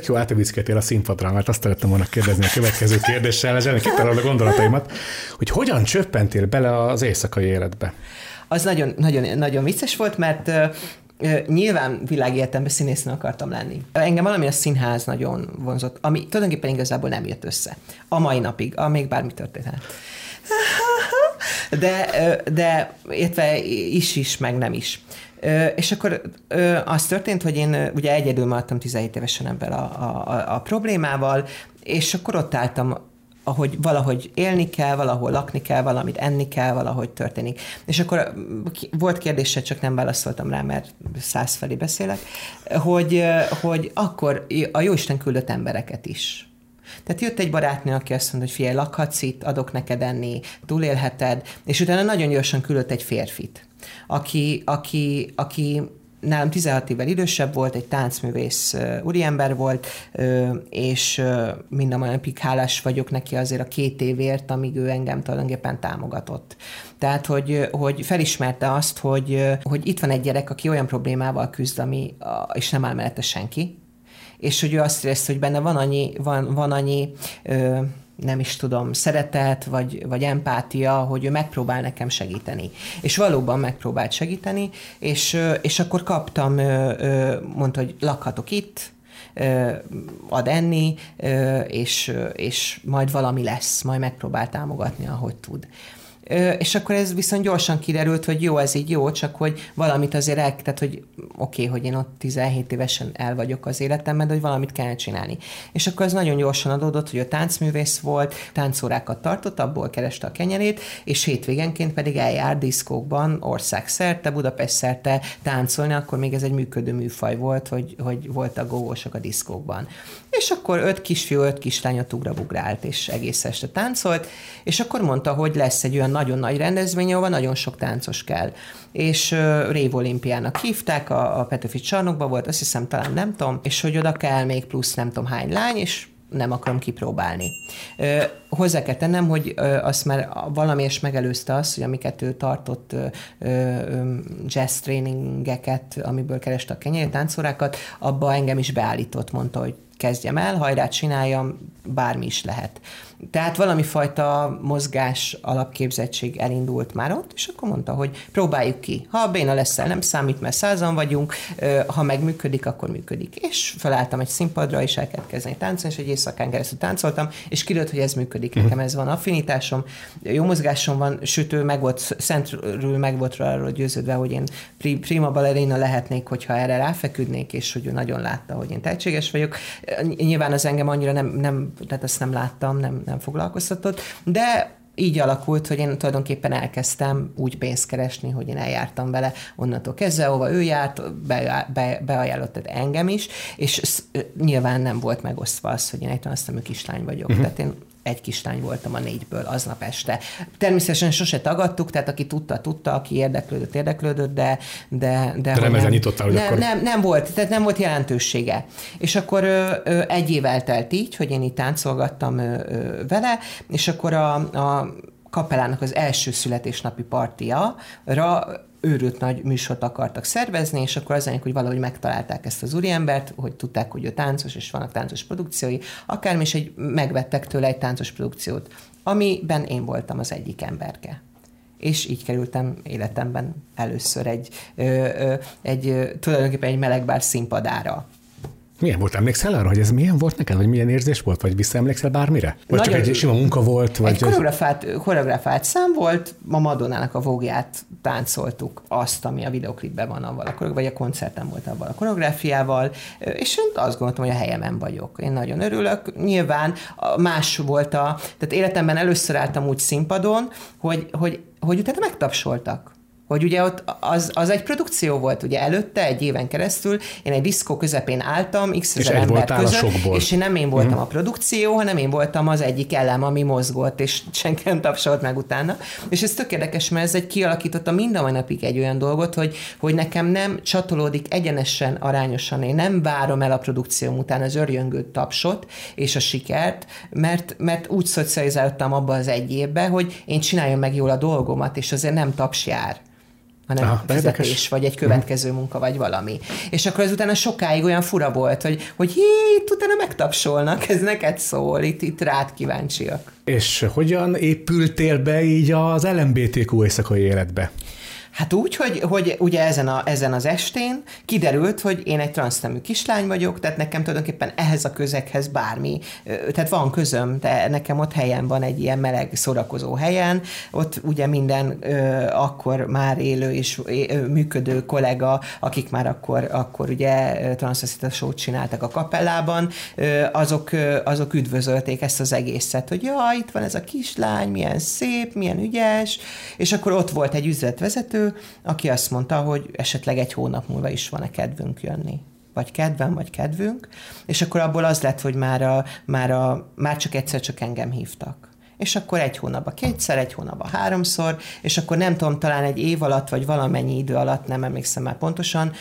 Tök jó átevickeltél a színpadra, mert azt szerettem volna kérdezni a következő kérdéssel, ez ennek kitalálod a gondolataimat, hogy hogyan csöppentél bele az éjszakai életbe? Az nagyon, nagyon, nagyon vicces volt, mert Nyilván világéletemben színésznő akartam lenni. Engem valami a színház nagyon vonzott, ami tulajdonképpen igazából nem jött össze. A mai napig, a még bármi történhet. De, de értve is is, meg nem is. És akkor az történt, hogy én ugye egyedül maradtam 17 évesen ebben a, a, a problémával, és akkor ott álltam ahogy valahogy élni kell, valahol lakni kell, valamit enni kell, valahogy történik. És akkor volt kérdése, csak nem válaszoltam rá, mert száz felé beszélek, hogy, hogy akkor a Jóisten küldött embereket is. Tehát jött egy barátnő, aki azt mondta, hogy figyelj, lakhatsz itt, adok neked enni, túlélheted, és utána nagyon gyorsan küldött egy férfit, aki, aki, aki nálam 16 évvel idősebb volt, egy táncművész úriember volt, és mind a mai napig hálás vagyok neki azért a két évért, amíg ő engem tulajdonképpen támogatott. Tehát, hogy, hogy felismerte azt, hogy, hogy itt van egy gyerek, aki olyan problémával küzd, ami, és nem áll mellette senki, és hogy ő azt érezte, hogy benne van annyi, van, van annyi nem is tudom, szeretet, vagy, vagy empátia, hogy ő megpróbál nekem segíteni. És valóban megpróbált segíteni, és, és akkor kaptam, mondta, hogy lakhatok itt, ad enni, és, és majd valami lesz, majd megpróbál támogatni, ahogy tud és akkor ez viszont gyorsan kiderült, hogy jó, ez így jó, csak hogy valamit azért el, tehát hogy oké, okay, hogy én ott 17 évesen el vagyok az életemben, de hogy valamit kell csinálni. És akkor ez nagyon gyorsan adódott, hogy a táncművész volt, táncórákat tartott, abból kereste a kenyerét, és hétvégenként pedig eljár diszkókban országszerte, Budapest szerte táncolni, akkor még ez egy működő műfaj volt, hogy, hogy voltak gógósok a diszkókban. És akkor öt kisfiú, öt kislányot ugrabugrált, és egész este táncolt, és akkor mondta, hogy lesz egy olyan nagyon nagy rendezvény, ahol nagyon sok táncos kell. És uh, Rév olimpiának hívták, a, a Petőfi csarnokban volt, azt hiszem talán nem tudom, és hogy oda kell még plusz nem tudom hány lány, és nem akarom kipróbálni. Ö, hozzá kell tennem, hogy ö, azt már valamiért megelőzte azt, hogy amiket ő tartott ö, ö, jazz tréningeket, amiből kereste a kenyeri táncórákat, abba engem is beállított, mondta, hogy kezdjem el, hajrá csináljam, bármi is lehet. Tehát valami fajta mozgás alapképzettség elindult már ott, és akkor mondta, hogy próbáljuk ki. Ha a béna leszel, nem számít, mert százan vagyunk, ha megműködik, akkor működik. És felálltam egy színpadra, és el kellett kezdeni táncolni, és egy éjszakán keresztül táncoltam, és kiderült, hogy ez működik. Nekem ez van affinitásom, jó mozgásom van, sőt, ő meg volt, szentről meg volt arról győződve, hogy én prima ballerina lehetnék, hogyha erre ráfeküdnék, és hogy ő nagyon látta, hogy én tehetséges vagyok. Nyilván az engem annyira nem, nem tehát ezt nem láttam, nem, nem foglalkoztatott, de így alakult, hogy én tulajdonképpen elkezdtem úgy pénzt keresni, hogy én eljártam vele onnantól kezdve, ahova ő járt, be, be, beajánlott engem is, és nyilván nem volt megosztva az, hogy én egy tanasztemű kislány vagyok. Uh-huh. Tehát én egy kislány voltam a négyből aznap este. Természetesen sose tagadtuk, tehát aki tudta, tudta, aki érdeklődött, érdeklődött, de... De, de, de nem ezen nyitottál, hogy nem, akkor... Nem, nem volt, tehát nem volt jelentősége. És akkor ö, ö, egy év eltelt így, hogy én itt táncolgattam ö, ö, vele, és akkor a, a kapelának az első születésnapi partia őrült nagy műsort akartak szervezni, és akkor az hogy valahogy megtalálták ezt az úriembert, hogy tudták, hogy ő táncos, és vannak táncos produkciói, akármi, és egy, megvettek tőle egy táncos produkciót, amiben én voltam az egyik emberke és így kerültem életemben először egy, ö, ö, egy tulajdonképpen egy melegbár színpadára. Milyen volt? Emlékszel arra, hogy ez milyen volt neked, vagy milyen érzés volt, vagy visszaemlékszel bármire? Vagy Nagyon, csak egy sima munka volt? Vagy egy koreografált, koreografált szám volt, ma Madonnának a vógját táncoltuk, azt, ami a videoklipben van avval a vagy a koncerten volt avval a koreográfiával, és én azt gondoltam, hogy a helyemen vagyok. Én nagyon örülök. Nyilván más volt a, tehát életemben először álltam úgy színpadon, hogy, hogy, hogy utána megtapsoltak hogy ugye ott az, az egy produkció volt, ugye előtte egy éven keresztül én egy diszkó közepén álltam, x ezer ember között, és nem én voltam mm. a produkció, hanem én voltam az egyik elem, ami mozgott, és senki nem tapsolt meg utána. És ez tök érdekes, mert ez egy kialakította mind a mai napig egy olyan dolgot, hogy, hogy nekem nem csatolódik egyenesen, arányosan, én nem várom el a produkció után az örjöngő tapsot és a sikert, mert, mert úgy szocializáltam abba az egy évbe, hogy én csináljam meg jól a dolgomat, és azért nem taps jár hanem Aha, fizetés, érdekes. vagy egy következő munka, vagy valami. És akkor ez utána sokáig olyan fura volt, hogy, hogy hí, itt utána megtapsolnak, ez neked szól, itt, itt rád kíváncsiak. És hogyan épültél be így az LMBTQ éjszakai életbe? Hát úgy, hogy, hogy ugye ezen, a, ezen az estén kiderült, hogy én egy transznemű kislány vagyok, tehát nekem tulajdonképpen ehhez a közeghez bármi, tehát van közöm, de nekem ott helyen van egy ilyen meleg szórakozó helyen, ott ugye minden ö, akkor már élő és ö, működő kollega, akik már akkor, akkor ugye transzveszita show csináltak a kapellában, ö, azok, ö, azok üdvözölték ezt az egészet, hogy ja, itt van ez a kislány, milyen szép, milyen ügyes, és akkor ott volt egy üzletvezető, aki azt mondta, hogy esetleg egy hónap múlva is van-e kedvünk jönni vagy kedvem, vagy kedvünk, és akkor abból az lett, hogy már, a, már, a, már csak egyszer csak engem hívtak. És akkor egy hónapban kétszer, egy hónapban háromszor, és akkor nem tudom, talán egy év alatt, vagy valamennyi idő alatt, nem emlékszem már pontosan,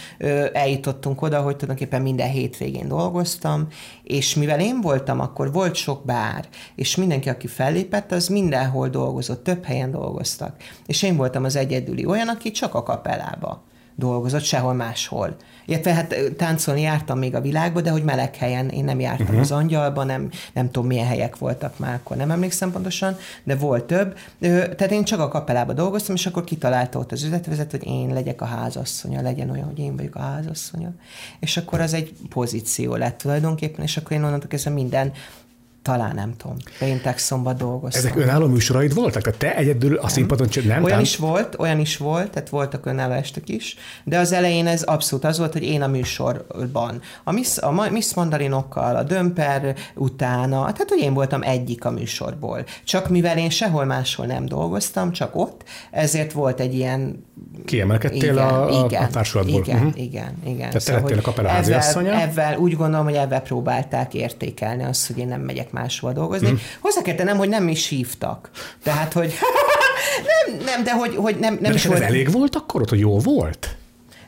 eljutottunk oda, hogy tulajdonképpen minden hétvégén dolgoztam, és mivel én voltam, akkor volt sok bár, és mindenki, aki fellépett, az mindenhol dolgozott, több helyen dolgoztak. És én voltam az egyedüli olyan, aki csak a kapellába dolgozott, sehol máshol. Illetve hát táncolni jártam még a világba, de hogy meleg helyen, én nem jártam uh-huh. az angyalba, nem, nem tudom milyen helyek voltak már, akkor nem emlékszem pontosan, de volt több. Tehát én csak a kapelába dolgoztam, és akkor kitalálta ott az üzletvezető, hogy én legyek a házasszonya, legyen olyan, hogy én vagyok a házasszonya. És akkor az egy pozíció lett tulajdonképpen, és akkor én onnantól kezdve minden talán nem tudom. Péntek, szombat dolgoztam. Ezek önálló műsoraid voltak? Tehát te egyedül a színpadon csin- nem? Olyan tánc- is volt, olyan is volt, tehát voltak önálló estek is, de az elején ez abszolút az volt, hogy én a műsorban, a Miss, a Miss Mandarinokkal, a Dömper utána, tehát hogy én voltam egyik a műsorból. Csak mivel én sehol máshol nem dolgoztam, csak ott, ezért volt egy ilyen Kiemelkedtél a, a, a társulatból. Igen, uh-huh. igen, igen. Tehát te lettél a háziasszonya? Ezzel, ezzel úgy gondolom, hogy ebben próbálták értékelni azt, hogy én nem megyek máshova dolgozni. Mhm. Hmm. Hozzá kell tennem, hogy nem is hívtak. Tehát, hogy nem, nem, de hogy, hogy nem, nem De is volt... elég volt akkor ott, hogy jó volt?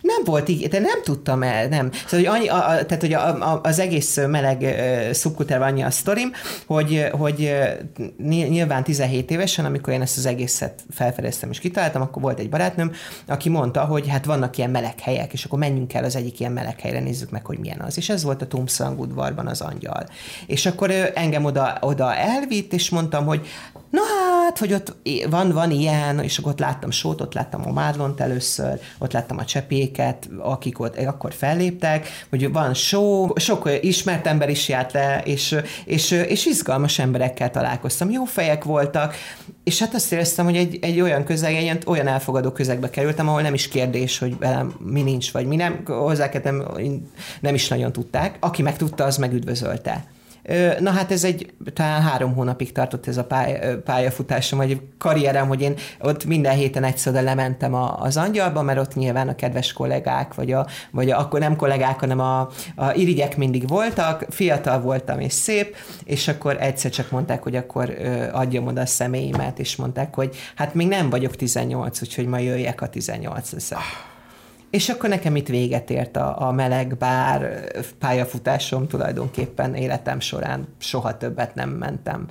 Nem volt így, de nem tudtam el, nem. Szóval, hogy annyi, a, a, tehát, hogy a, a, az egész meleg uh, szubkultúrában annyi a sztorim, hogy, hogy nyilván 17 évesen, amikor én ezt az egészet felfedeztem és kitaláltam, akkor volt egy barátnőm, aki mondta, hogy hát vannak ilyen meleg helyek, és akkor menjünk el az egyik ilyen meleg helyre, nézzük meg, hogy milyen az. És ez volt a Tumszang udvarban az angyal. És akkor engem oda, oda elvitt, és mondtam, hogy na hát, hogy ott van, van ilyen, és akkor ott láttam sót, ott láttam a Márlont először, ott láttam a csepéket, akik ott akkor felléptek, hogy van show, sok ismert ember is járt le, és, és, és izgalmas emberekkel találkoztam, jó fejek voltak, és hát azt éreztem, hogy egy, egy olyan közeg, egy olyan elfogadó közegbe kerültem, ahol nem is kérdés, hogy velem mi nincs, vagy mi nem, hozzáketem, nem is nagyon tudták. Aki meg tudta, az meg üdvözölte. Na hát ez egy, talán három hónapig tartott ez a pály, pályafutásom, vagy karrierem, hogy én ott minden héten egyszer lementem az angyalba, mert ott nyilván a kedves kollégák, vagy, a, vagy a, akkor nem kollégák, hanem a, a irigyek mindig voltak, fiatal voltam és szép, és akkor egyszer csak mondták, hogy akkor adjam oda a személyimet, és mondták, hogy hát még nem vagyok 18, úgyhogy ma jöjjek a 18 leszek. És akkor nekem itt véget ért a, a meleg bár pályafutásom tulajdonképpen életem során soha többet nem mentem.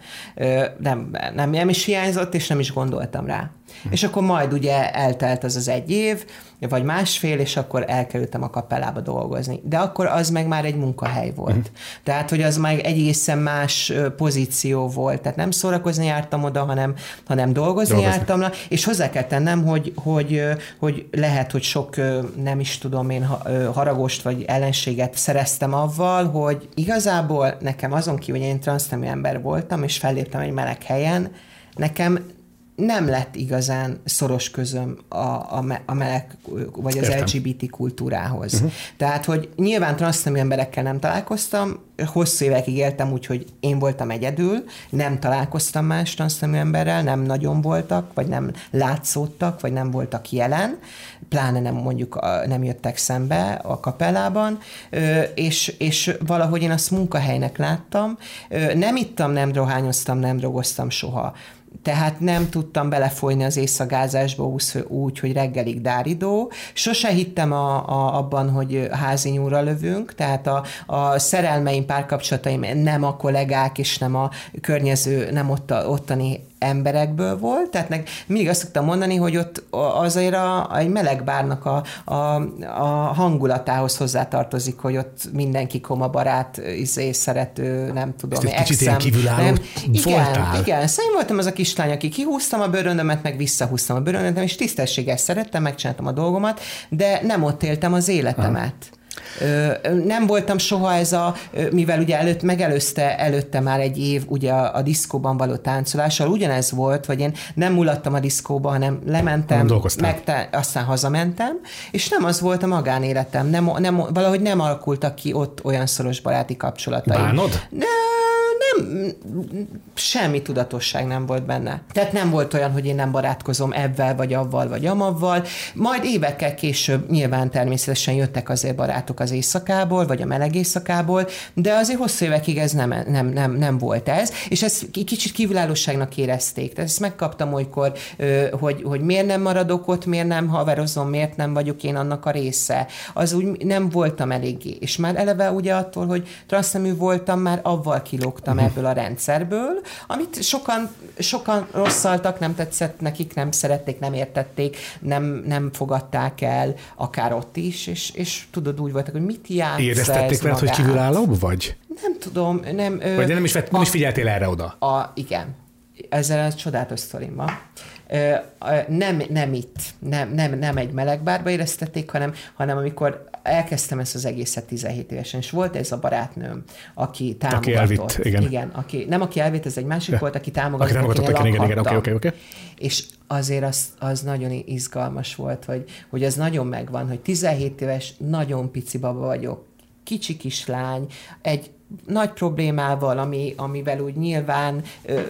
Nem, nem, nem is hiányzott, és nem is gondoltam rá. Hm. És akkor majd ugye eltelt az az egy év, vagy másfél, és akkor elkerültem a kapellába dolgozni. De akkor az meg már egy munkahely volt. Hm. Tehát, hogy az már egészen más pozíció volt. Tehát nem szórakozni jártam oda, hanem, hanem dolgozni, dolgozni. jártam. És hozzá kell tennem, hogy, hogy, hogy lehet, hogy sok nem is tudom én haragost vagy ellenséget szereztem avval, hogy igazából nekem azon kívül, hogy én transznemű ember voltam, és felléptem egy meleg helyen, nekem nem lett igazán szoros közöm a, a, a meleg, vagy az Értem. LGBT kultúrához. Uh-huh. Tehát, hogy nyilván transznemű emberekkel nem találkoztam, hosszú évekig éltem úgy, hogy én voltam egyedül, nem találkoztam más transznemű emberrel, nem nagyon voltak, vagy nem látszódtak, vagy nem voltak jelen, pláne nem mondjuk nem jöttek szembe a kapellában, és, és valahogy én azt munkahelynek láttam. Nem ittam, nem dohányoztam, nem drogoztam soha tehát nem tudtam belefolyni az éjszagázásba úgy, hogy reggelig dáridó. Sose hittem a, a, abban, hogy házi nyúra lövünk, tehát a, a szerelmeim, párkapcsolataim nem a kollégák és nem a környező, nem ott a, ottani emberekből volt, tehát meg mindig azt szoktam mondani, hogy ott azért a, egy meleg bárnak a, a, a hangulatához hozzátartozik, hogy ott mindenki koma barát, izé, szerető, nem tudom, Ezt egy kicsit kívülálló nem, voltál? Igen, igen, szóval én voltam az a kislány, aki kihúztam a bőröndömet, meg visszahúztam a bőröndömet, és tisztességes szerettem, megcsináltam a dolgomat, de nem ott éltem az életemet. Ha. Nem voltam soha ez a, mivel ugye előtt, megelőzte előtte már egy év ugye a, a diszkóban való táncolással, ugyanez volt, hogy én nem mulattam a diszkóba, hanem lementem, megte, aztán hazamentem, és nem az volt a magánéletem, nem, nem, valahogy nem alakultak ki ott olyan szoros baráti kapcsolataim. Bánod? De semmi tudatosság nem volt benne. Tehát nem volt olyan, hogy én nem barátkozom ebben, vagy avval, vagy amavval. Majd évekkel később nyilván természetesen jöttek azért barátok az éjszakából, vagy a meleg éjszakából, de azért hosszú évekig ez nem, nem, nem, nem volt ez, és ezt kicsit kívülállóságnak érezték. Tehát ezt megkaptam olykor, hogy, hogy miért nem maradok ott, miért nem haverozom, miért nem vagyok én annak a része. Az úgy nem voltam eléggé. És már eleve ugye attól, hogy transznemű voltam, már avval kilógtam ebből a rendszerből, amit sokan, sokan rosszaltak, nem tetszett nekik, nem szerették, nem értették, nem, nem fogadták el, akár ott is, és, és tudod, úgy voltak, hogy mit játsz Éreztették veled, hogy kívülállóbb vagy? Nem tudom, nem... Vagy nem is, vett, nem is figyeltél erre oda? A, igen. Ezzel a csodálatos sztorim van nem, nem itt, nem, nem, nem egy melegbárba éreztették, hanem, hanem amikor elkezdtem ezt az egészet 17 évesen, és volt ez a barátnőm, aki támogatott. Aki elvitt, igen. igen aki, nem aki elvitt, ez egy másik volt, aki támogatott, aki támogatott, aki igen, igen, oké, oké, oké. És azért az, az nagyon izgalmas volt, hogy, hogy az nagyon megvan, hogy 17 éves, nagyon pici baba vagyok, kicsi kislány, egy nagy problémával, ami, amivel úgy nyilván ö,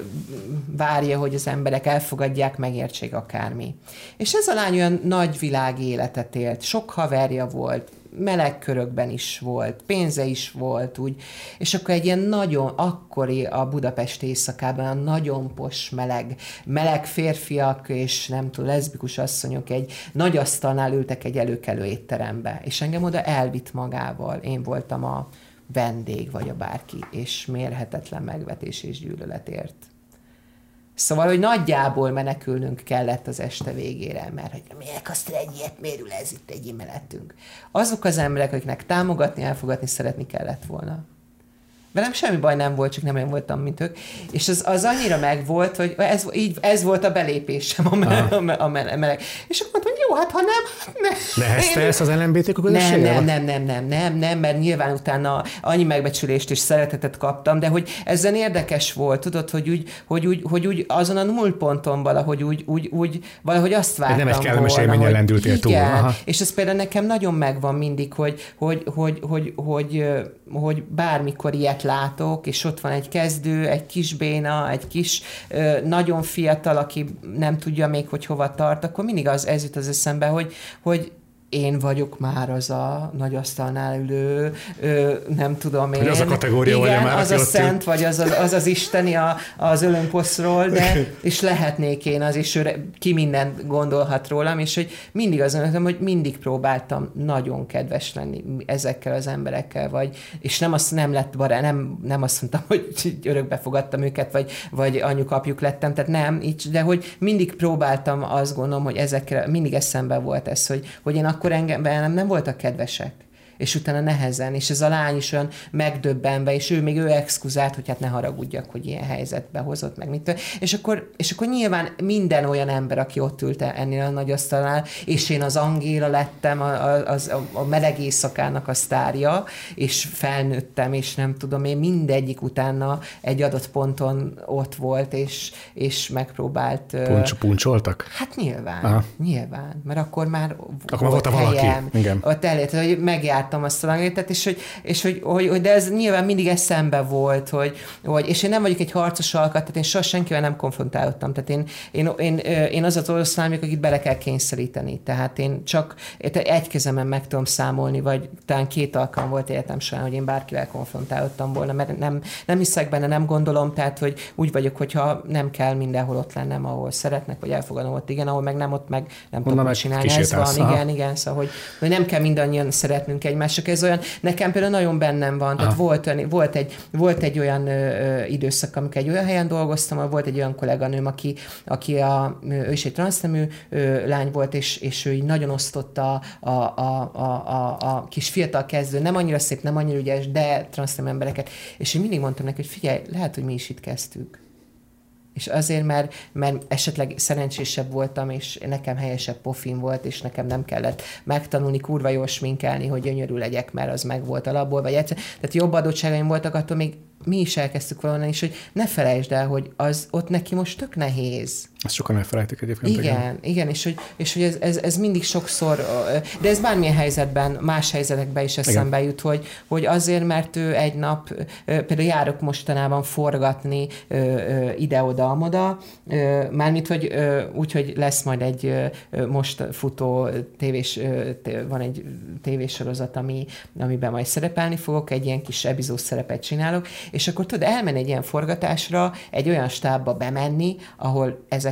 várja, hogy az emberek elfogadják, megértsék akármi. És ez a lány olyan nagy világ életet élt, sok haverja volt, meleg körökben is volt, pénze is volt, úgy, és akkor egy ilyen nagyon, akkori a Budapest éjszakában a nagyon pos meleg, meleg férfiak és nem tudom, leszbikus asszonyok egy nagy asztalnál ültek egy előkelő étterembe, és engem oda elvitt magával. Én voltam a vendég vagy a bárki, és mérhetetlen megvetés és gyűlöletért. Szóval, hogy nagyjából menekülnünk kellett az este végére, mert hogy miért azt egy ilyet mérül ez itt egy mellettünk. Azok az emberek, akiknek támogatni, elfogadni szeretni kellett volna. Velem semmi baj nem volt, csak nem olyan voltam, mint ők. És az, az annyira megvolt, hogy ez, így, ez volt a belépésem a, me- a, a meleg. És akkor mondtam, hogy jó, hát ha nem... Ne. Nehezte ezt az LMBT nem, nem, nem, nem, nem, nem, nem, mert nyilván utána annyi megbecsülést és szeretetet kaptam, de hogy ezen érdekes volt, tudod, hogy úgy, hogy úgy, hogy úgy azon a nullponton valahogy úgy, úgy, úgy valahogy azt vártam Nem egy kellemes élményen lendültél túl. Aha. És ez például nekem nagyon megvan mindig, hogy, hogy, hogy, hogy, hogy, hogy, hogy bármikor ilyet ilyet látok, és ott van egy kezdő, egy kis béna, egy kis nagyon fiatal, aki nem tudja még, hogy hova tart, akkor mindig az, ez jut az eszembe, hogy, hogy én vagyok már az a nagy asztalnál ülő, ö, nem tudom én. Hogy az a kategória Igen, már, az a szent, vagy az, az, az, az isteni a, az ölönposzról, de és lehetnék én az, és ő ki mindent gondolhat rólam, és hogy mindig azon hogy mindig próbáltam nagyon kedves lenni ezekkel az emberekkel, vagy, és nem azt nem lett barát, nem, nem azt mondtam, hogy örökbe fogadtam őket, vagy, vagy anyukapjuk lettem, tehát nem, így, de hogy mindig próbáltam azt gondolom, hogy ezekkel mindig eszembe volt ez, hogy, hogy én akkor engem nem, nem voltak kedvesek és utána nehezen, és ez a lány is olyan megdöbbenve, és ő még ő exkuzált, hogy hát ne haragudjak, hogy ilyen helyzetbe hozott, meg mit. És akkor, és akkor nyilván minden olyan ember, aki ott ült ennél a nagy asztalnál, és én az Angéla lettem, a, a, a, a meleg éjszakának a sztárja, és felnőttem, és nem tudom, én mindegyik utána egy adott ponton ott volt, és, és megpróbált... Puncs, puncsoltak? Hát nyilván, Aha. nyilván, mert akkor már akkor volt, volt valaki. Helyem, Igen. Ott elért, hogy megjárt láttam a langétet, és hogy, és hogy, hogy, hogy, de ez nyilván mindig eszembe volt, hogy, hogy, és én nem vagyok egy harcos alkat, tehát én soha senkivel nem konfrontálottam, tehát én, én, én, én az az oroszlán akit bele kell kényszeríteni, tehát én csak egy kezemen meg tudom számolni, vagy talán két alkalom volt életem során, hogy én bárkivel konfrontálottam volna, mert nem, nem hiszek benne, nem gondolom, tehát hogy úgy vagyok, hogyha nem kell mindenhol ott lennem, ahol szeretnek, vagy elfogadom ott, igen, ahol meg nem, ott meg nem tudom csinálni. Ez van, igen, igen, szóval hogy, hogy nem kell mindannyian szeretnünk egy egymások. Ez olyan, nekem például nagyon bennem van. Tehát volt, olyan, volt, egy, volt egy olyan ö, időszak, amikor egy olyan helyen dolgoztam, ahol volt egy olyan kolléganőm, aki, aki a, ő is egy transznemű ö, lány volt, és, és ő így nagyon osztotta a, a, a, a, a kis fiatal kezdő, nem annyira szép, nem annyira ügyes, de transznemű embereket. És én mindig mondtam neki, hogy figyelj, lehet, hogy mi is itt kezdtük. És azért, mert, mert esetleg szerencsésebb voltam, és nekem helyesebb pofin volt, és nekem nem kellett megtanulni kurva jól sminkelni, hogy gyönyörű legyek, mert az meg volt alapból, vagy egyszer. Tehát jobb adottságaim voltak, attól még mi is elkezdtük valahonnan is, hogy ne felejtsd el, hogy az ott neki most tök nehéz. Ezt sokan elfelejtik egyébként. Igen, igen, igen és hogy, és hogy ez, ez, ez, mindig sokszor, de ez bármilyen helyzetben, más helyzetekben is eszembe igen. jut, hogy, hogy azért, mert ő egy nap, például járok mostanában forgatni ide-oda, amoda, mármint, hogy úgy, hogy lesz majd egy most futó tévés, van egy tévésorozat, ami, amiben majd szerepelni fogok, egy ilyen kis epizód szerepet csinálok, és akkor tudod, elmenni egy ilyen forgatásra, egy olyan stábba bemenni, ahol ezek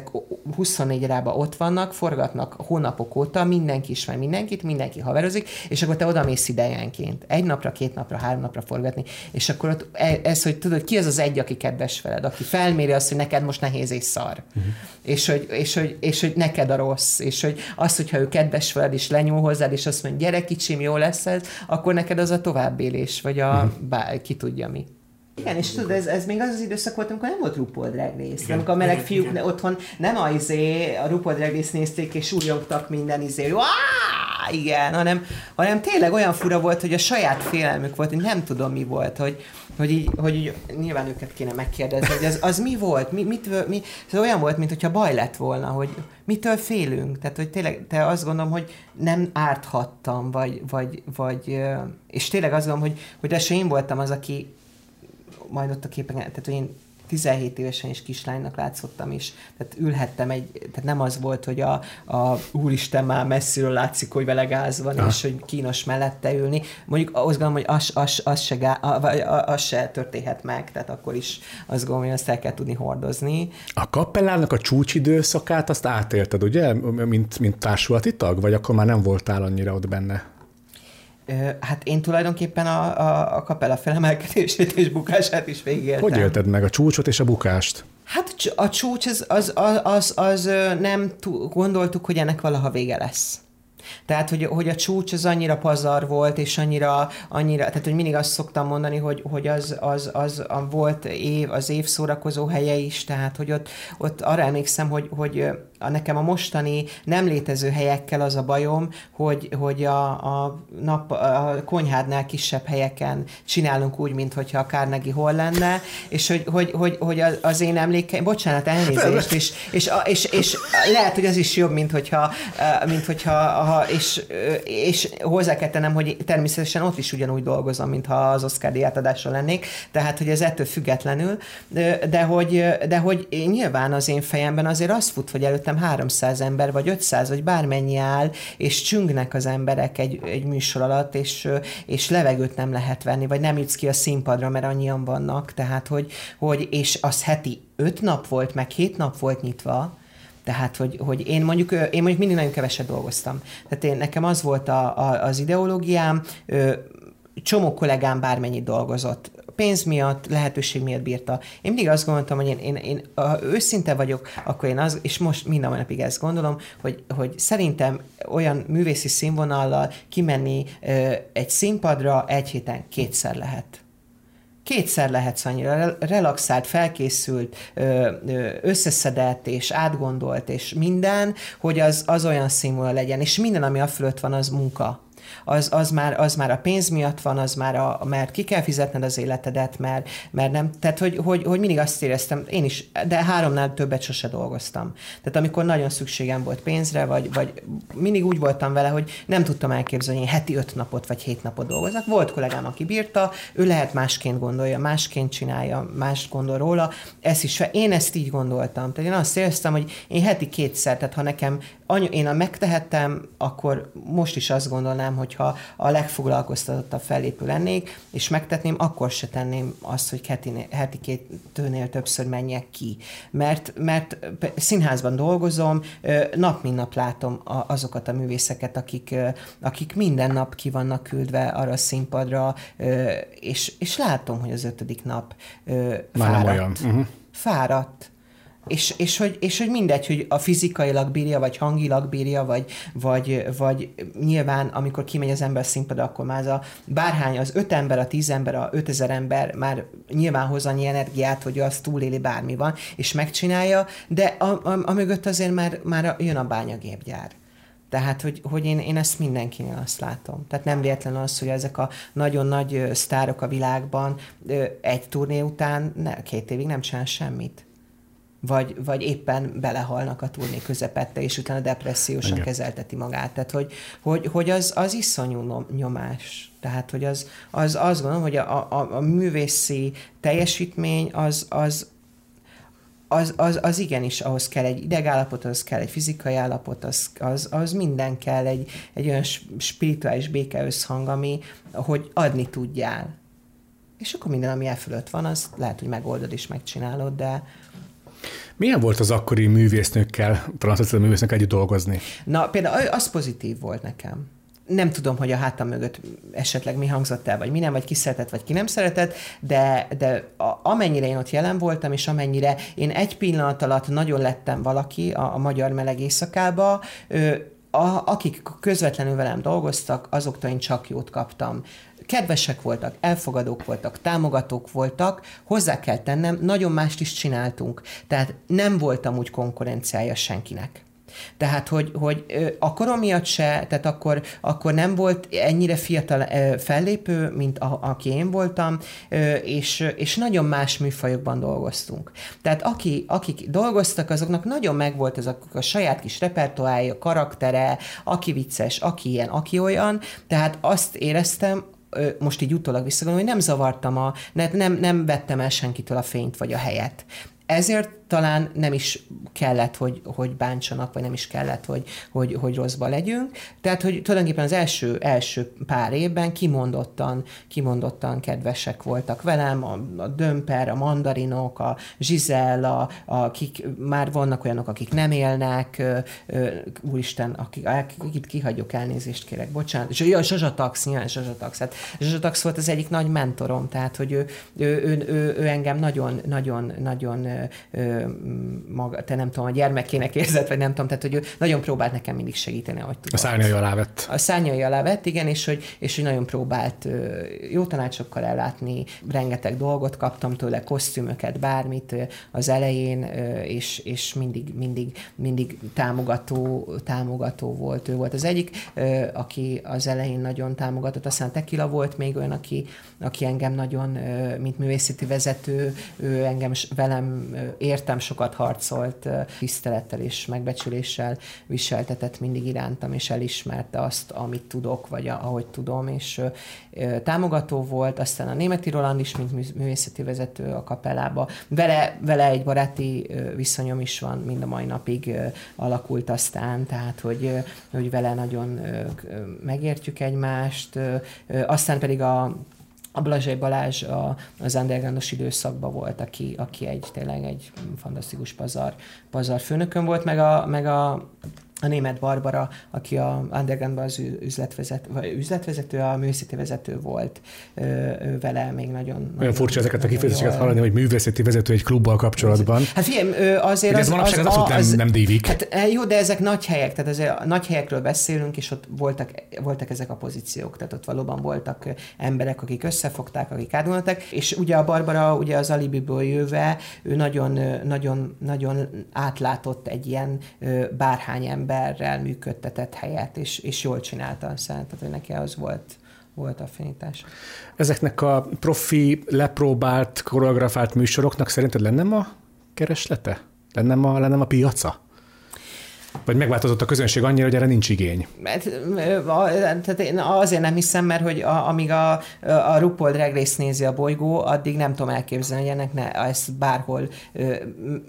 24 rába ott vannak, forgatnak hónapok óta, mindenki ismer mindenkit, mindenki haverozik, és akkor te oda mész idejenként. Egy napra, két napra, három napra forgatni, és akkor ott e, ez, hogy tudod, ki az az egy, aki kedves veled, aki felméri azt, hogy neked most nehéz és szar. Uh-huh. És, hogy, és, hogy, és hogy neked a rossz, és hogy az, hogyha ő kedves veled, és lenyúl hozzád, és azt mondja, gyere kicsim, jó lesz ez, akkor neked az a továbbélés, vagy a uh-huh. bár, ki tudja mi. Igen, és tudod, ez, ez még az az időszak volt, amikor nem volt RuPaul Drag Race. Igen. Amikor a meleg fiúk igen. otthon nem a, izé, a RuPaul Drag Race nézték, és újongtak minden izé, Áh, igen, hanem, hanem tényleg olyan fura volt, hogy a saját félelmük volt, hogy nem tudom mi volt, hogy, hogy így, hogy így nyilván őket kéne megkérdezni, hogy az, az mi volt, mi, mit, mi, ez olyan volt, mint hogyha baj lett volna, hogy mitől félünk, tehát hogy tényleg, te azt gondolom, hogy nem árthattam, vagy, vagy, vagy és tényleg azt gondolom, hogy, hogy de én voltam az, aki majd ott a képen, tehát hogy én 17 évesen is kislánynak látszottam is, tehát ülhettem egy, tehát nem az volt, hogy a, a úristen már messziről látszik, hogy vele gáz van, és hogy kínos mellette ülni. Mondjuk azt gondolom, hogy az, az, az, se, gá, az se történhet meg, tehát akkor is azt gondolom, hogy azt el kell tudni hordozni. A kapellának a csúcsidőszakát azt átélted, ugye, mint, mint társulati tag, vagy akkor már nem voltál annyira ott benne? Hát én tulajdonképpen a, a, a kapella felemelkedését és bukását is végigéltem. Hogy élted meg a csúcsot és a bukást? Hát a csúcs az, az, az, az, az nem gondoltuk, hogy ennek valaha vége lesz. Tehát, hogy, hogy a csúcs az annyira pazar volt, és annyira, annyira tehát, hogy mindig azt szoktam mondani, hogy, hogy az, az, az a volt év, az év szórakozó helye is, tehát, hogy ott, ott arra emlékszem, hogy, hogy a, nekem a mostani nem létező helyekkel az a bajom, hogy, hogy a, a, nap, a konyhádnál kisebb helyeken csinálunk úgy, mint hogyha a Carnegie hol lenne, és hogy, hogy, hogy, hogy az én emlékeim, bocsánat, elnézést, és, és, és, és, lehet, hogy az is jobb, mint hogyha, mint hogyha ha, és, és hozzá kell tennem, hogy természetesen ott is ugyanúgy dolgozom, mintha az Oscar díjátadáson lennék, tehát, hogy ez ettől függetlenül, de hogy, de hogy nyilván az én fejemben azért az fut, hogy előtt előttem 300 ember, vagy 500, vagy bármennyi áll, és csüngnek az emberek egy, egy műsor alatt, és, és levegőt nem lehet venni, vagy nem jutsz ki a színpadra, mert annyian vannak, tehát, hogy, hogy és az heti öt nap volt, meg hét nap volt nyitva, tehát, hogy, hogy én mondjuk, én mondjuk mindig nagyon keveset dolgoztam. Tehát én, nekem az volt a, a, az ideológiám, csomó kollégám bármennyit dolgozott pénz miatt, lehetőség miatt bírta. Én mindig azt gondoltam, hogy én, én, én ha őszinte vagyok, akkor én az, és most minden napig ezt gondolom, hogy, hogy szerintem olyan művészi színvonallal kimenni ö, egy színpadra egy héten kétszer lehet. Kétszer lehetsz annyira relaxált, felkészült, összeszedett és átgondolt és minden, hogy az, az olyan színvonal legyen, és minden, ami a fölött van, az munka az, az, már, az már a pénz miatt van, az már a, mert ki kell fizetned az életedet, mert, mert nem, tehát hogy, hogy, hogy mindig azt éreztem, én is, de háromnál többet sose dolgoztam. Tehát amikor nagyon szükségem volt pénzre, vagy, vagy mindig úgy voltam vele, hogy nem tudtam elképzelni, hogy heti öt napot vagy hét napot dolgozok. Volt kollégám, aki bírta, ő lehet másként gondolja, másként csinálja, más gondol róla, ezt is, én ezt így gondoltam. Tehát én azt éreztem, hogy én heti kétszer, tehát ha nekem anyu, én a megtehettem, akkor most is azt gondolnám, hogyha a legfoglalkoztatottabb fellépő lennék, és megtetném, akkor se tenném azt, hogy heti, heti két tőnél többször menjek ki. Mert, mert színházban dolgozom, nap mint nap látom azokat a művészeket, akik, akik minden nap ki vannak küldve arra a színpadra, és, és látom, hogy az ötödik nap Már fáradt. nem olyan. Uh-huh. Fáradt és, és, hogy, és hogy mindegy, hogy a fizikailag bírja, vagy hangilag bírja, vagy, vagy, vagy nyilván, amikor kimegy az ember színpadra, akkor már az a bárhány, az öt ember, a tíz ember, a ötezer ember már nyilván hoz annyi energiát, hogy az túléli bármi van, és megcsinálja, de a, a, a mögött azért már, már jön a bányagépgyár. Tehát, hogy, hogy én, én ezt mindenkinél azt látom. Tehát nem véletlen az, hogy ezek a nagyon nagy sztárok a világban egy turné után ne, két évig nem csinál semmit vagy, vagy éppen belehalnak a turné közepette, és utána depressziósan Igen. kezelteti magát. Tehát, hogy, hogy, hogy az, az iszonyú nyomás. Tehát, hogy az, az azt gondolom, hogy a, a, a művészi teljesítmény az, az, az, az, az igenis, ahhoz kell egy idegállapot, ahhoz kell egy fizikai állapot, az, az, az minden kell, egy, egy olyan spirituális béke összhang, ami, hogy adni tudjál. És akkor minden, ami elfölött van, az lehet, hogy megoldod és megcsinálod, de, milyen volt az akkori művésznőkkel, transzexuális művésznőkkel együtt dolgozni? Na, például az pozitív volt nekem. Nem tudom, hogy a hátam mögött esetleg mi hangzott el, vagy mi nem, vagy ki szeretett, vagy ki nem szeretett, de, de amennyire én ott jelen voltam, és amennyire én egy pillanat alatt nagyon lettem valaki a, a magyar meleg éjszakába, a, akik közvetlenül velem dolgoztak, azoktól én csak jót kaptam kedvesek voltak, elfogadók voltak, támogatók voltak, hozzá kell tennem, nagyon mást is csináltunk. Tehát nem voltam úgy konkurenciája senkinek. Tehát, hogy, hogy a korom miatt se, tehát akkor, akkor nem volt ennyire fiatal fellépő, mint a, aki én voltam, és, és nagyon más műfajokban dolgoztunk. Tehát aki, akik dolgoztak, azoknak nagyon megvolt ez a, a saját kis repertoárja, karaktere, aki vicces, aki ilyen, aki olyan, tehát azt éreztem, most így utólag visszagondolom, hogy nem zavartam a, nem, nem vettem el senkitől a fényt vagy a helyet. Ezért talán nem is kellett, hogy, hogy bántsanak, vagy nem is kellett, hogy, hogy, hogy rosszba legyünk. Tehát, hogy tulajdonképpen az első, első pár évben kimondottan, kimondottan kedvesek voltak velem, a, a Dömper, a Mandarinok, a Zsizella, akik már vannak olyanok, akik nem élnek, úristen, akik, akit kihagyok, elnézést kérek, bocsánat. És ja, Zsazsatax, nyilván Zsazsatax. Hát Zsazsatax volt az egyik nagy mentorom, tehát, hogy ő, ő, ő, ő, ő engem nagyon, nagyon, nagyon maga, te nem tudom, a gyermekének érzett, vagy nem tudom, tehát hogy ő nagyon próbált nekem mindig segíteni, ahogy tudott. A szárnyai alá vett. A szárnyai alá vett, igen, és hogy, és hogy nagyon próbált jó tanácsokkal ellátni, rengeteg dolgot kaptam tőle, kosztümöket, bármit az elején, és, és mindig, mindig, mindig támogató, támogató volt. Ő volt az egyik, aki az elején nagyon támogatott, aztán Tekila volt még olyan, aki, aki engem nagyon, mint művészeti vezető, ő engem velem ért értem sokat harcolt, tisztelettel és megbecsüléssel viseltetett mindig irántam, és elismerte azt, amit tudok, vagy ahogy tudom, és támogató volt, aztán a németi Roland is, mint művészeti vezető a kapellába. Vele, vele egy baráti viszonyom is van, mind a mai napig alakult aztán, tehát hogy, hogy vele nagyon megértjük egymást, aztán pedig a a Blazsai Balázs a, az undergroundos időszakban volt, aki, aki egy tényleg egy fantasztikus pazar, pazar főnökön volt, meg a, meg a a német Barbara, aki a Undergroundban az üzletvezető, vagy üzletvezető, a művészeti vezető volt, ő, ő vele még nagyon... Olyan nagyon, furcsa ezeket a kifejezéseket hallani, hogy művészeti vezető egy klubbal kapcsolatban. Hát figyelj, azért az, ez manapság az, az, abszolút nem, nem dívik. Hát e, jó, de ezek nagy helyek, tehát azért a nagy helyekről beszélünk, és ott voltak, voltak ezek a pozíciók, tehát ott valóban voltak emberek, akik összefogták, akik átgondoltak, és ugye a Barbara ugye az Alibiból jöve, ő nagyon, nagyon, nagyon átlátott egy ilyen bárhány ember, emberrel működtetett helyet, és, és jól csinálta, szerintem, hogy neki az volt, volt affinitás. Ezeknek a profi, lepróbált, koreografált műsoroknak szerinted lenne ma kereslete? Lenne ma, lenne ma piaca? Vagy megváltozott a közönség annyira, hogy erre nincs igény? Mert, tehát én azért nem hiszem, mert hogy a, amíg a, a RuPaul Drag Race nézi a bolygó, addig nem tudom elképzelni, hogy ennek ne, ez bárhol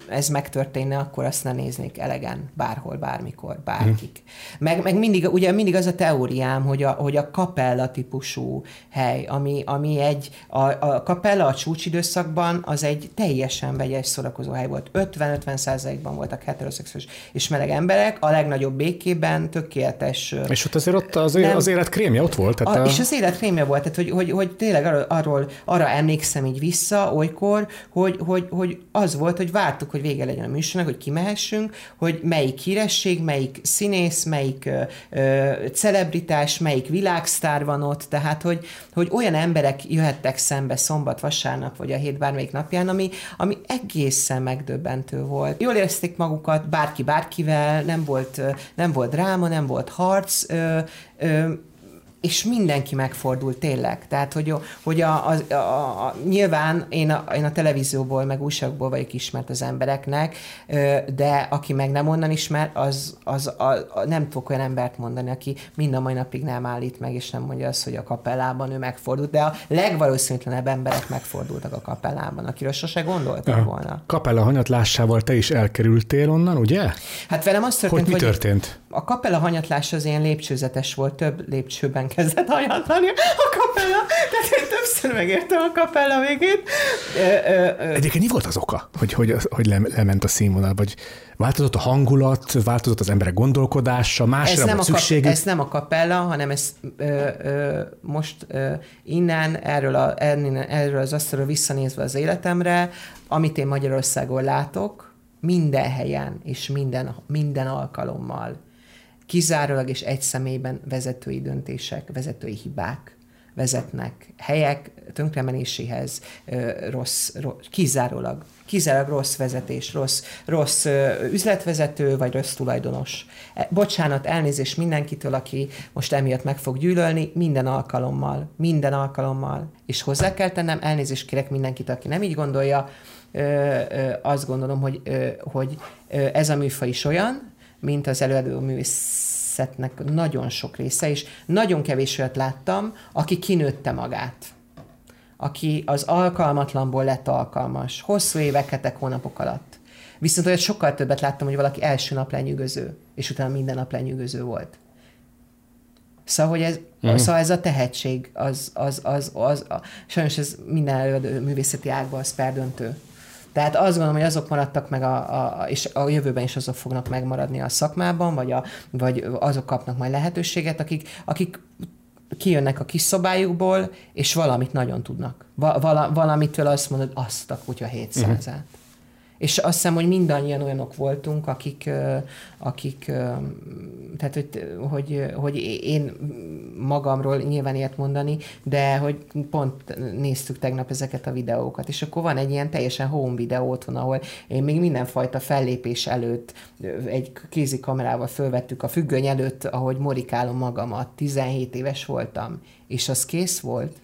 ez megtörténne, akkor azt ne néznék elegen, bárhol, bármikor, bárkik. Hmm. Meg, meg mindig, ugye mindig az a teóriám, hogy a, hogy a kapella típusú hely, ami, ami egy, a, a kapella a csúcsidőszakban az egy teljesen vegyes szórakozó hely volt. 50-50 százalékban voltak heteroszexuális és meleg emberek, a legnagyobb békében, tökéletes. És ott azért ott az, nem, az élet krémje ott volt? Tehát a, a... És az élet krémje volt, tehát hogy, hogy, hogy tényleg arról, arról, arra emlékszem így vissza olykor, hogy, hogy, hogy az volt, hogy vártuk, hogy vége legyen a műsornak, hogy kimehessünk, hogy melyik híresség, melyik színész, melyik ö, celebritás, melyik világsztár van ott, tehát hogy, hogy olyan emberek jöhettek szembe szombat, vasárnap, vagy a hét bármelyik napján, ami, ami egészen megdöbbentő volt. Jól érezték magukat, bárki bárkivel, nem volt, nem volt dráma, nem volt harc, és mindenki megfordult tényleg. Tehát, hogy, hogy a, a, a, a, nyilván én a, én a televízióból, meg újságból vagyok ismert az embereknek, de aki meg nem onnan ismer, az, az a, a, nem tudok olyan embert mondani, aki mind a mai napig nem állít meg, és nem mondja azt, hogy a kapellában ő megfordult, de a legvalószínűtlenebb emberek megfordultak a kapellában, akiről sose gondoltak ja. volna. Kapella hanyatlásával te is elkerültél onnan, ugye? Hát velem az történt, hogy mi történt? A kapella hanyatlás az ilyen lépcsőzetes volt, több lépcsőben kezdett hajatlani a kapella, tehát én többször megértem a kapella végét. Egyébként mi volt az oka, hogy, hogy, hogy lement a színvonal, vagy változott a hangulat, változott az emberek gondolkodása, másra ez nem volt szükség? Ez nem a kapella, hanem ez ö, ö, most ö, innen, erről, a, erről az asztalról visszanézve az életemre, amit én Magyarországon látok, minden helyen és minden, minden alkalommal kizárólag és egy személyben vezetői döntések, vezetői hibák vezetnek helyek tönkremenéséhez, rossz, rossz, kizárólag, kizárólag rossz vezetés, rossz, rossz üzletvezető, vagy rossz tulajdonos. E, bocsánat, elnézés mindenkitől, aki most emiatt meg fog gyűlölni, minden alkalommal, minden alkalommal. És hozzá kell tennem, elnézést kérek mindenkit, aki nem így gondolja, azt gondolom, hogy, hogy ez a műfaj is olyan, mint az előadó művészetnek nagyon sok része, és nagyon kevés olyat láttam, aki kinőtte magát aki az alkalmatlanból lett alkalmas, hosszú évek, hetek, hónapok alatt. Viszont olyat sokkal többet láttam, hogy valaki első nap lenyűgöző, és utána minden nap lenyűgöző volt. Szóval, hogy ez, uh-huh. szóval ez a tehetség, az, az, az, az, az sajnos ez minden művészeti ágban az perdöntő. Tehát azt gondolom, hogy azok maradtak meg, a, a, és a jövőben is azok fognak megmaradni a szakmában, vagy, a, vagy azok kapnak majd lehetőséget, akik, akik kijönnek a kis szobájukból, és valamit nagyon tudnak. Va, vala, valamitől azt mondod, azt a kutya 700-át. Uh-huh. És azt hiszem, hogy mindannyian olyanok voltunk, akik, akik tehát, hogy, hogy, hogy én magamról nyilván ilyet mondani, de hogy pont néztük tegnap ezeket a videókat, és akkor van egy ilyen teljesen home videó otthon, ahol én még mindenfajta fellépés előtt egy kézi kamerával fölvettük a függöny előtt, ahogy morikálom magamat, 17 éves voltam, és az kész volt.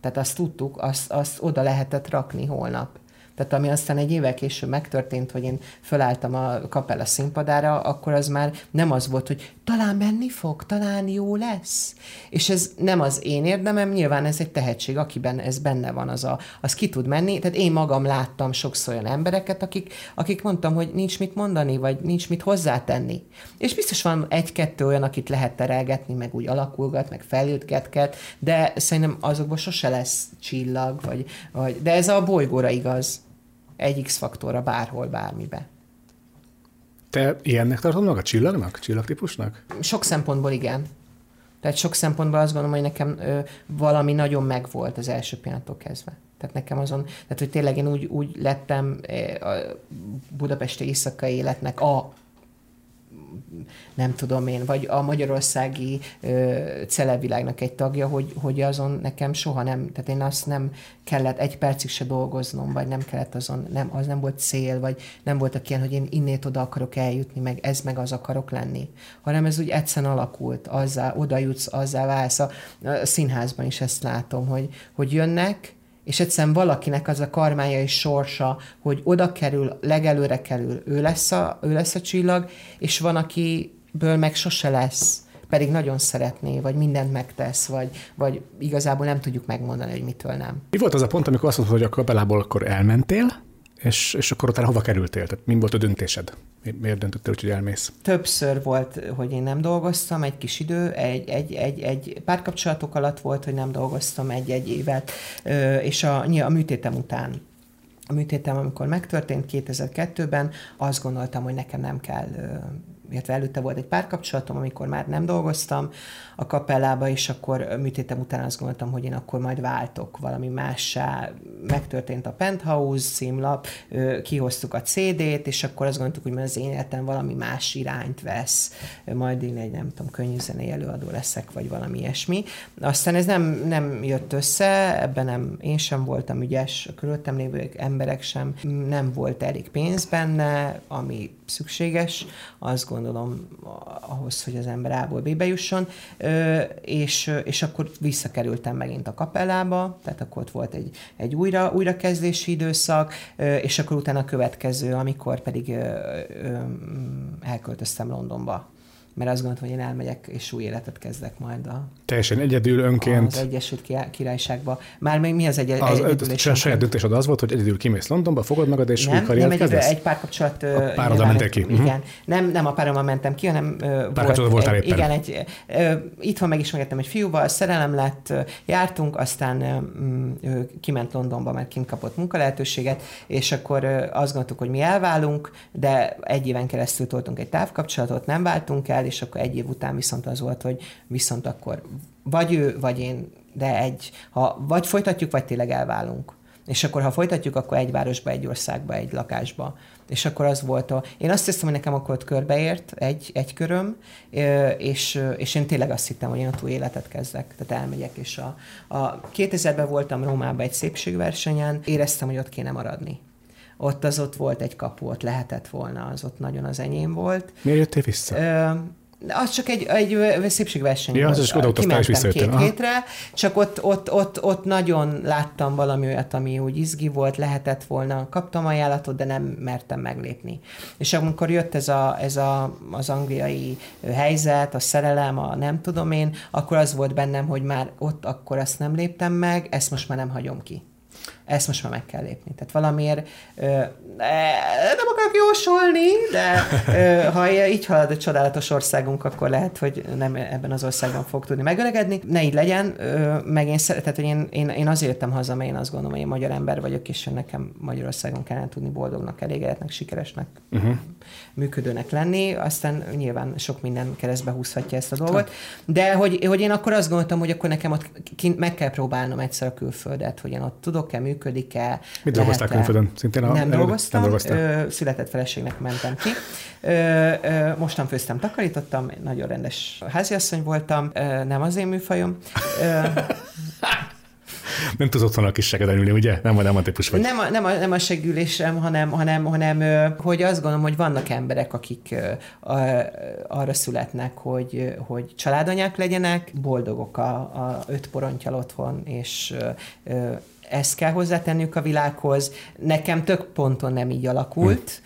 Tehát azt tudtuk, azt, azt oda lehetett rakni holnap. Tehát ami aztán egy évvel később megtörtént, hogy én fölálltam a kapella színpadára, akkor az már nem az volt, hogy talán menni fog, talán jó lesz. És ez nem az én érdemem, nyilván ez egy tehetség, akiben ez benne van, az, a, az ki tud menni. Tehát én magam láttam sokszor olyan embereket, akik, akik mondtam, hogy nincs mit mondani, vagy nincs mit hozzátenni. És biztos van egy-kettő olyan, akit lehet terelgetni, meg úgy alakulgat, meg felültgetket, de szerintem azokból sose lesz csillag, vagy, vagy, de ez a bolygóra igaz egy X-faktorra bárhol, bármibe. Te ilyennek tartod magad? Csillagnak? Csillagtípusnak? Sok szempontból igen. Tehát sok szempontból azt gondolom, hogy nekem ö, valami nagyon megvolt az első pillanattól kezdve. Tehát nekem azon, tehát hogy tényleg én úgy, úgy lettem a budapesti éjszakai életnek a nem tudom én, vagy a magyarországi ö, celevilágnak egy tagja, hogy, hogy azon nekem soha nem, tehát én azt nem kellett egy percig se dolgoznom, vagy nem kellett azon, nem, az nem volt cél, vagy nem voltak ilyen, hogy én innét oda akarok eljutni, meg ez meg az akarok lenni, hanem ez úgy egyszerűen alakult, azzá, oda jutsz, azzá válsz. A, a színházban is ezt látom, hogy, hogy jönnek, és egyszerűen valakinek az a karmája és sorsa, hogy oda kerül, legelőre kerül, ő lesz a, ő lesz a csillag, és van, akiből meg sose lesz pedig nagyon szeretné, vagy mindent megtesz, vagy, vagy igazából nem tudjuk megmondani, hogy mitől nem. Mi volt az a pont, amikor azt mondtad, hogy a kapelából akkor elmentél, és, és akkor utána hova kerültél? Tehát mi volt a döntésed? Miért döntöttél, hogy elmész? Többször volt, hogy én nem dolgoztam, egy kis idő, egy, egy, egy, egy párkapcsolatok alatt volt, hogy nem dolgoztam egy-egy évet, és a, a műtétem után a műtétem, amikor megtörtént 2002-ben, azt gondoltam, hogy nekem nem kell illetve előtte volt egy párkapcsolatom, amikor már nem dolgoztam a kapellába, és akkor műtétem után azt gondoltam, hogy én akkor majd váltok valami mássá. Megtörtént a Penthouse címlap, kihoztuk a CD-t, és akkor azt gondoltuk, hogy az én életem valami más irányt vesz, majd én egy, nem tudom, könnyűzenei előadó leszek, vagy valami ilyesmi. Aztán ez nem, nem jött össze, ebben nem, én sem voltam ügyes, a körülöttem lévő emberek sem, nem volt elég pénz benne, ami szükséges, azt gondolom ahhoz, hogy az ember A-ból B-be jusson, és, és akkor visszakerültem megint a kapellába, tehát akkor ott volt egy, egy újra, újrakezdési időszak, és akkor utána a következő, amikor pedig elköltöztem Londonba mert azt gondoltam, hogy én elmegyek és új életet kezdek majd a... Teljesen egyedül önként. Az Egyesült Királyságba. Már még mi az egy, az, egyedül? A saját döntésed az volt, hogy egyedül kimész Londonba, fogod magad és nem, új karriert nem kezdesz? egy párkapcsolat... A pároddal mentél ki? Igen. Uh-huh. Nem, nem a párommal mentem ki, hanem... Párkapcsolat voltál éppen. Igen, egy, itthon megismerkedtem egy fiúval, szerelem lett, jártunk, aztán ő kiment Londonba, mert kint kapott munkalehetőséget, és akkor azt gondoltuk, hogy mi elválunk, de egy éven keresztül toltunk egy távkapcsolatot, nem váltunk el, és akkor egy év után viszont az volt, hogy viszont akkor vagy ő, vagy én, de egy, ha vagy folytatjuk, vagy tényleg elválunk. És akkor, ha folytatjuk, akkor egy városba, egy országba, egy lakásba. És akkor az volt a... Én azt hiszem, hogy nekem akkor ott körbeért egy, egy köröm, és, és én tényleg azt hittem, hogy én ott új életet kezdek, tehát elmegyek, és a, a 2000-ben voltam Rómában egy szépségversenyen, éreztem, hogy ott kéne maradni ott az ott volt egy kapu, ott lehetett volna, az ott nagyon az enyém volt. Miért jöttél vissza? Ö, az csak egy, egy szépségverseny ja. Az oda és két Aha. hétre, csak ott, ott, ott, ott nagyon láttam valami olyat, ami úgy izgi volt, lehetett volna, kaptam ajánlatot, de nem mertem meglépni. És amikor jött ez, a, ez a, az angliai helyzet, a szerelem, a nem tudom én, akkor az volt bennem, hogy már ott akkor azt nem léptem meg, ezt most már nem hagyom ki ezt most már meg kell lépni. Tehát valamiért ö, nem akarok jósolni, de ö, ha így halad a csodálatos országunk, akkor lehet, hogy nem ebben az országban fog tudni megöregedni. Ne így legyen, ö, meg én szeretem, hogy én, én, én azért jöttem haza, mert én azt gondolom, hogy én magyar ember vagyok, és nekem Magyarországon kellene tudni boldognak, elégedetnek, sikeresnek, uh-huh. működőnek lenni. Aztán nyilván sok minden keresztbe húzhatja ezt a dolgot. De hogy, hogy én akkor azt gondoltam, hogy akkor nekem ott kint meg kell próbálnom egyszer a külföldet, hogy én ott tudok-e működni, működik-e. Mit dolgoztál külföldön? Szintén a, nem dolgoztam, nem dolgoztam. született feleségnek mentem ki. mostan főztem, takarítottam, nagyon rendes háziasszony voltam, nem az én műfajom. nem tudsz a kis segedelülni, ugye? Nem, nem a típus vagy. Nem a, nem a, nem a segülésem, hanem, hanem, hanem hogy azt gondolom, hogy vannak emberek, akik arra születnek, hogy, hogy családanyák legyenek, boldogok a, a öt porontyal otthon, és ezt kell hozzátenniük a világhoz. Nekem tök ponton nem így alakult,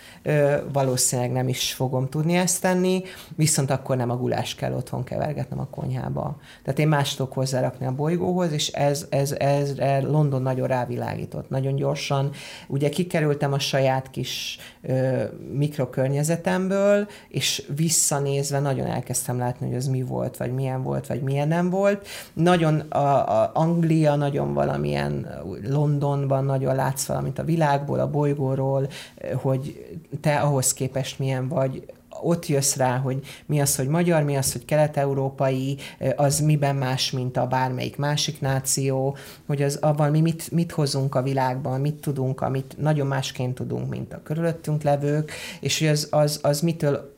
valószínűleg nem is fogom tudni ezt tenni, viszont akkor nem a gulás kell otthon kevergetnem a konyhába. Tehát én más tudok hozzárakni a bolygóhoz, és ez, ez, ez, ez London nagyon rávilágított, nagyon gyorsan. Ugye kikerültem a saját kis ö, mikrokörnyezetemből, és visszanézve nagyon elkezdtem látni, hogy az mi volt, vagy milyen volt, vagy milyen nem volt. Nagyon a, a Anglia nagyon valamilyen Londonban nagyon látsz valamit a világból, a bolygóról, hogy te ahhoz képest milyen vagy, ott jössz rá, hogy mi az, hogy magyar, mi az, hogy kelet-európai, az miben más, mint a bármelyik másik náció, hogy az abban mi mit, mit hozunk a világban, mit tudunk, amit nagyon másként tudunk, mint a körülöttünk levők, és hogy az, az, az mitől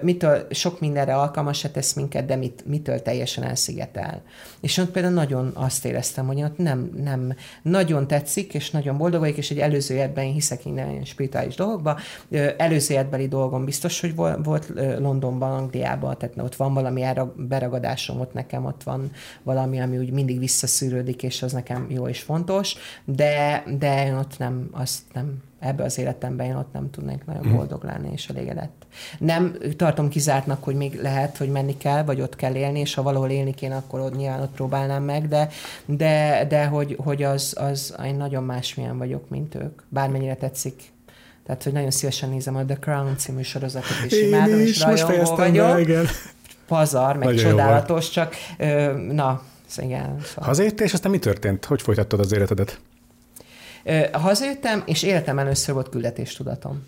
mitől sok mindenre alkalmas se tesz minket, de mit, mitől teljesen elszigetel. És ott például nagyon azt éreztem, hogy ott nem, nem nagyon tetszik, és nagyon boldog vagyok, és egy előző életben én hiszek minden spirituális dolgokba. Előző életbeli dolgom biztos, hogy volt Londonban, Angliában, tehát ott van valami beragadásom, ott nekem ott van valami, ami úgy mindig visszaszűrődik, és az nekem jó és fontos, de, de én ott nem, azt nem ebbe az életemben én ott nem tudnék nagyon mhm. boldog lenni és elégedett. Nem tartom kizártnak, hogy még lehet, hogy menni kell, vagy ott kell élni, és ha valahol élni kéne, akkor ott nyilván ott próbálnám meg, de, de, de hogy, hogy az, az, én nagyon másmilyen vagyok, mint ők. Bármennyire tetszik tehát, hogy nagyon szívesen nézem a The Crown című sorozatot, és Én imádom, is, és rajongó vagyok. Be, igen. Pazar, meg nagyon csodálatos, csak na, igen. Szóval. Hazajöttél, és aztán mi történt? Hogy folytattad az életedet? Hazajöttem, és életem először volt küldetéstudatom.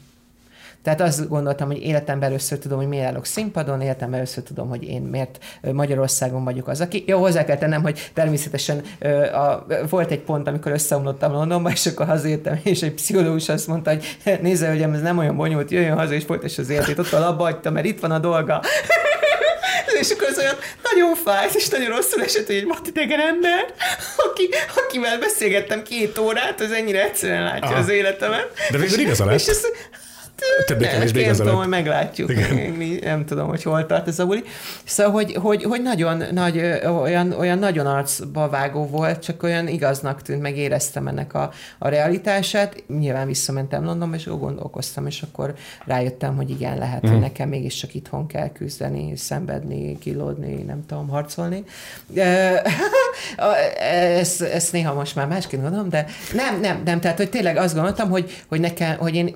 Tehát azt gondoltam, hogy életemben először tudom, hogy miért állok színpadon, életemben először tudom, hogy én miért Magyarországon vagyok az, aki... Jó, hozzá kell tennem, hogy természetesen a, volt egy pont, amikor összeomlottam Londonba, és akkor hazajöttem, és egy pszichológus azt mondta, hogy nézze, hogy ez nem olyan bonyolult, jöjjön haza, és folytass az életét. Ott a labba mert itt van a dolga és akkor az olyan nagyon fájt, és nagyon rosszul esett, hogy egy vadidegen ember, aki, akivel beszélgettem két órát, az ennyire egyszerűen látja Aha. az életemet. De végül igaza lett. És ez, Többé-kevésbé igazán. tudom, hogy meglátjuk. Igen. Nem tudom, hogy hol tart ez a buli. Szóval, hogy, hogy, hogy nagyon nagy, olyan, olyan nagyon arcba vágó volt, csak olyan igaznak tűnt, meg éreztem ennek a, a realitását. Nyilván visszamentem Londonba, és gondolkoztam, és akkor rájöttem, hogy igen, lehet, mm. hogy mhm. nekem mégiscsak itthon kell küzdeni, szenvedni, kilódni, nem tudom, harcolni. Ezt, ezt néha most már másként gondolom, de nem, nem, nem, tehát, hogy tényleg azt gondoltam, hogy, hogy nekem, hogy én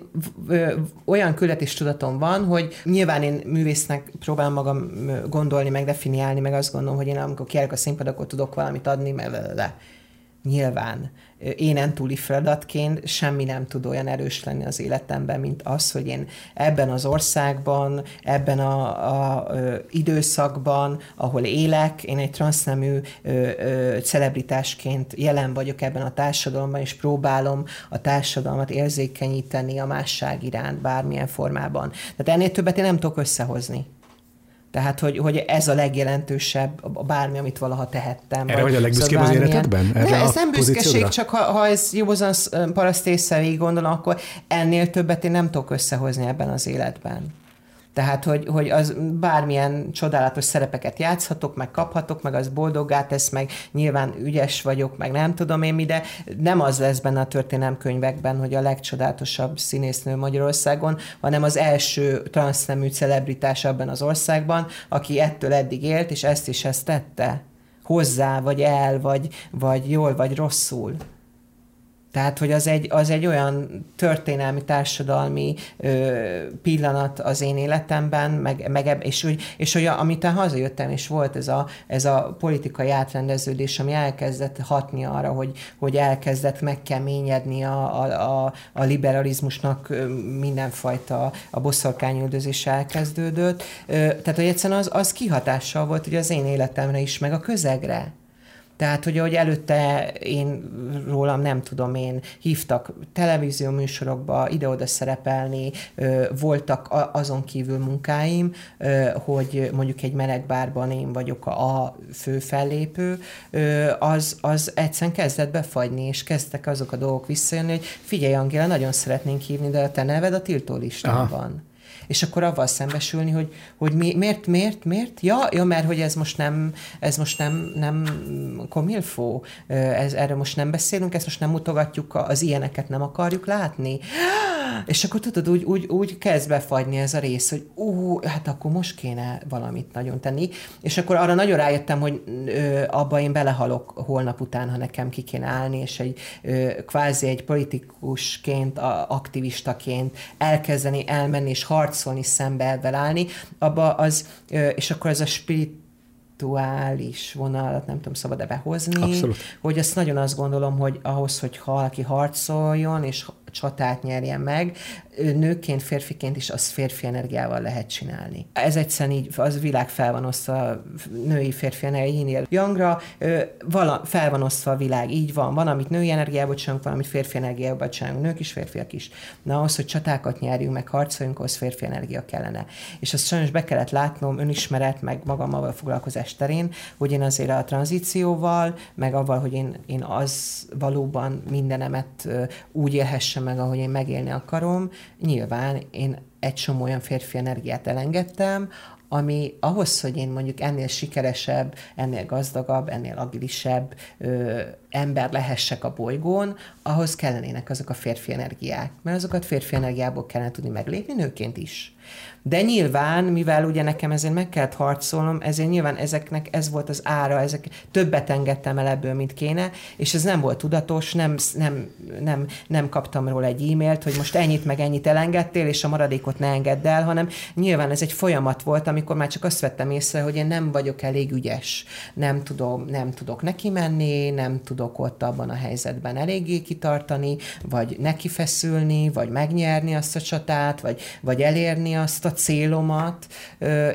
olyan küldetéstudatom van, hogy nyilván én művésznek próbálom magam gondolni, meg definiálni, meg azt gondolom, hogy én amikor kiállok a színpad, akkor tudok valamit adni, mert le. Nyilván énen túli feladatként semmi nem tud olyan erős lenni az életemben, mint az, hogy én ebben az országban, ebben a, a, a időszakban, ahol élek, én egy transznemű celebritásként jelen vagyok ebben a társadalomban, és próbálom a társadalmat érzékenyíteni a másság iránt bármilyen formában. Tehát ennél többet én nem tudok összehozni. Tehát, hogy, hogy ez a legjelentősebb, bármi, amit valaha tehettem. Erre vagy a legbüszkébb az életedben? Erre ne, ez nem büszkeség, csak ha, ha ez józan paraszt észre gondolom, akkor ennél többet én nem tudok összehozni ebben az életben. Tehát, hogy, hogy az bármilyen csodálatos szerepeket játszhatok, meg kaphatok, meg az boldoggá tesz, meg nyilván ügyes vagyok, meg nem tudom én mi, de nem az lesz benne a történelmkönyvekben, hogy a legcsodálatosabb színésznő Magyarországon, hanem az első transznemű celebritás abban az országban, aki ettől eddig élt, és ezt is ezt tette hozzá, vagy el, vagy, vagy jól, vagy rosszul. Tehát, hogy az egy, az egy olyan történelmi, társadalmi ö, pillanat az én életemben, meg, meg és, úgy, és hogy amit hazajöttem, és volt ez a, ez a politikai átrendeződés, ami elkezdett hatni arra, hogy, hogy elkezdett megkeményedni a, a, a, a liberalizmusnak mindenfajta a boszorkányüldözés elkezdődött. Ö, tehát, hogy egyszerűen az, az kihatással volt ugye az én életemre is, meg a közegre. Tehát, hogy ahogy előtte én rólam nem tudom én, hívtak televízió műsorokba ide-oda szerepelni, voltak azon kívül munkáim, hogy mondjuk egy melegbárban én vagyok a fő fellépő, az, az egyszerűen kezdett befagyni, és kezdtek azok a dolgok visszajönni, hogy figyelj Angéla, nagyon szeretnénk hívni, de a te neved a tiltó listán van és akkor avval szembesülni, hogy, hogy mi, miért, miért, miért? Ja, ja, mert hogy ez most nem, ez most nem, nem komilfó, ez, erről most nem beszélünk, ezt most nem mutogatjuk, az ilyeneket nem akarjuk látni. És akkor tudod, úgy, úgy, úgy kezd befagyni ez a rész, hogy ú, hát akkor most kéne valamit nagyon tenni. És akkor arra nagyon rájöttem, hogy ö, abba én belehalok holnap után, ha nekem ki kéne állni, és egy ö, kvázi egy politikusként, a, aktivistaként elkezdeni elmenni és harcolni, szembe ebben állni, abba az, ö, és akkor ez a spirit spirituális vonalat nem tudom szabad-e behozni, Abszolút. hogy azt nagyon azt gondolom, hogy ahhoz, hogy valaki harcoljon, és csatát nyerjen meg, nőként, férfiként is azt férfi energiával lehet csinálni. Ez egyszerűen így, az világ fel van osztva női, férfi energiáinél. Jangra vala, fel van osztva a világ, így van. Van, amit női energiából csinálunk, van, amit férfi energiából csinálunk, nők is, férfiak is. Na ahhoz, hogy csatákat nyerjünk, meg harcoljunk, ahhoz férfi energia kellene. És azt sajnos be kellett látnom önismeret, meg magammal foglalkozás terén, hogy én azért a tranzícióval, meg avval, hogy én, én az valóban mindenemet úgy élhessem meg, ahogy én megélni akarom, nyilván én egy csomó olyan férfi energiát elengedtem, ami ahhoz, hogy én mondjuk ennél sikeresebb, ennél gazdagabb, ennél agilisebb ö, ember lehessek a bolygón, ahhoz kellenének azok a férfi energiák. Mert azokat férfi energiából kellene tudni meglépni nőként is. De nyilván, mivel ugye nekem ezért meg kellett harcolnom, ezért nyilván ezeknek ez volt az ára, ezek többet engedtem el ebből, mint kéne, és ez nem volt tudatos, nem, nem, nem, nem kaptam róla egy e-mailt, hogy most ennyit meg ennyit elengedtél, és a maradékot ne engedd el, hanem nyilván ez egy folyamat volt, amikor már csak azt vettem észre, hogy én nem vagyok elég ügyes, nem, tudom, nem tudok neki menni, nem tudok ott abban a helyzetben eléggé kitartani, vagy neki feszülni, vagy megnyerni azt a csatát, vagy, vagy elérni azt a célomat.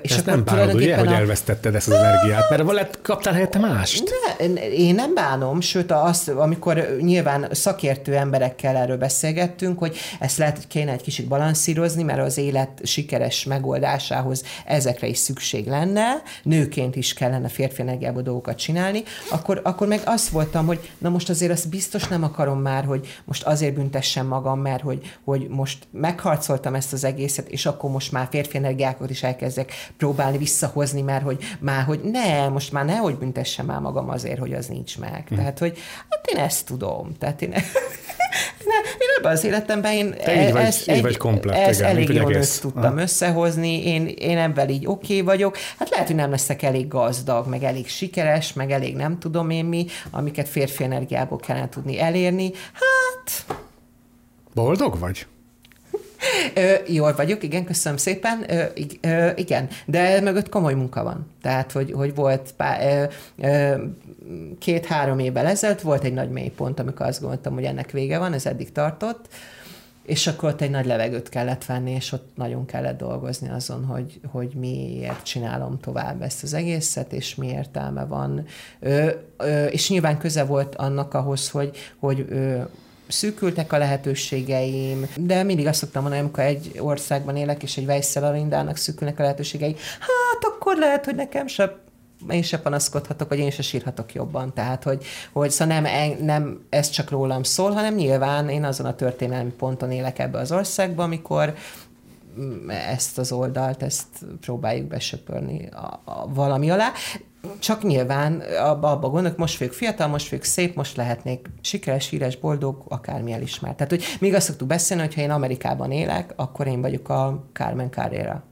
És Ezt akkor nem bánod, ugye, hogy a... elvesztetted ezt az energiát, mert lett, kaptál helyette mást? Ne, én nem bánom, sőt, azt, amikor nyilván szakértő emberekkel erről beszélgettünk, hogy ezt lehet, hogy kéne egy kicsit balanszírozni, mert az élet sikeres megoldásához ezekre is szükség lenne, nőként is kellene férfi energiából dolgokat csinálni, akkor, akkor meg azt voltam, hogy na most azért azt biztos nem akarom már, hogy most azért büntessem magam, mert hogy, hogy most megharcoltam ezt az egészet, és akkor most már férfi energiákat is elkezdek próbálni visszahozni, mert hogy már, hogy ne, most már nehogy büntessem már magam azért, hogy az nincs meg. Hmm. Tehát, hogy hát én ezt tudom. Tehát én, én ebben az életemben én Te így vagy, ezt, így egy, vagy komplet, ezt igen, elég jól tudtam Aha. összehozni, én, én ebben így oké okay vagyok. Hát lehet, hogy nem leszek elég gazdag, meg elég sikeres, meg elég nem tudom én mi, amiket férfi energiából kellene tudni elérni. Hát... Boldog vagy? Ö, jól vagyok, igen, köszönöm szépen. Ö, ö, igen, de mögött komoly munka van. Tehát, hogy, hogy volt pár, két-három évvel ezelőtt volt egy nagy mélypont, amikor azt gondoltam, hogy ennek vége van, ez eddig tartott, és akkor ott egy nagy levegőt kellett venni, és ott nagyon kellett dolgozni azon, hogy, hogy miért csinálom tovább ezt az egészet, és mi értelme van. Ö, ö, és nyilván köze volt annak ahhoz, hogy, hogy ö, szűkültek a lehetőségeim, de mindig azt szoktam mondani, amikor egy országban élek, és egy Weisszel Arindának szűkülnek a lehetőségei, hát akkor lehet, hogy nekem sem én se panaszkodhatok, vagy én se sírhatok jobban. Tehát, hogy, hogy szóval nem, nem ez csak rólam szól, hanem nyilván én azon a történelmi ponton élek ebbe az országba, amikor ezt az oldalt, ezt próbáljuk besöpörni a, a valami alá. Csak nyilván abba, abba gondolok, most vagyok fiatal, most vagyok szép, most lehetnék sikeres, híres, boldog, akármi elismert. Tehát, hogy még azt szoktuk beszélni, hogy ha én Amerikában élek, akkor én vagyok a Carmen Carrera.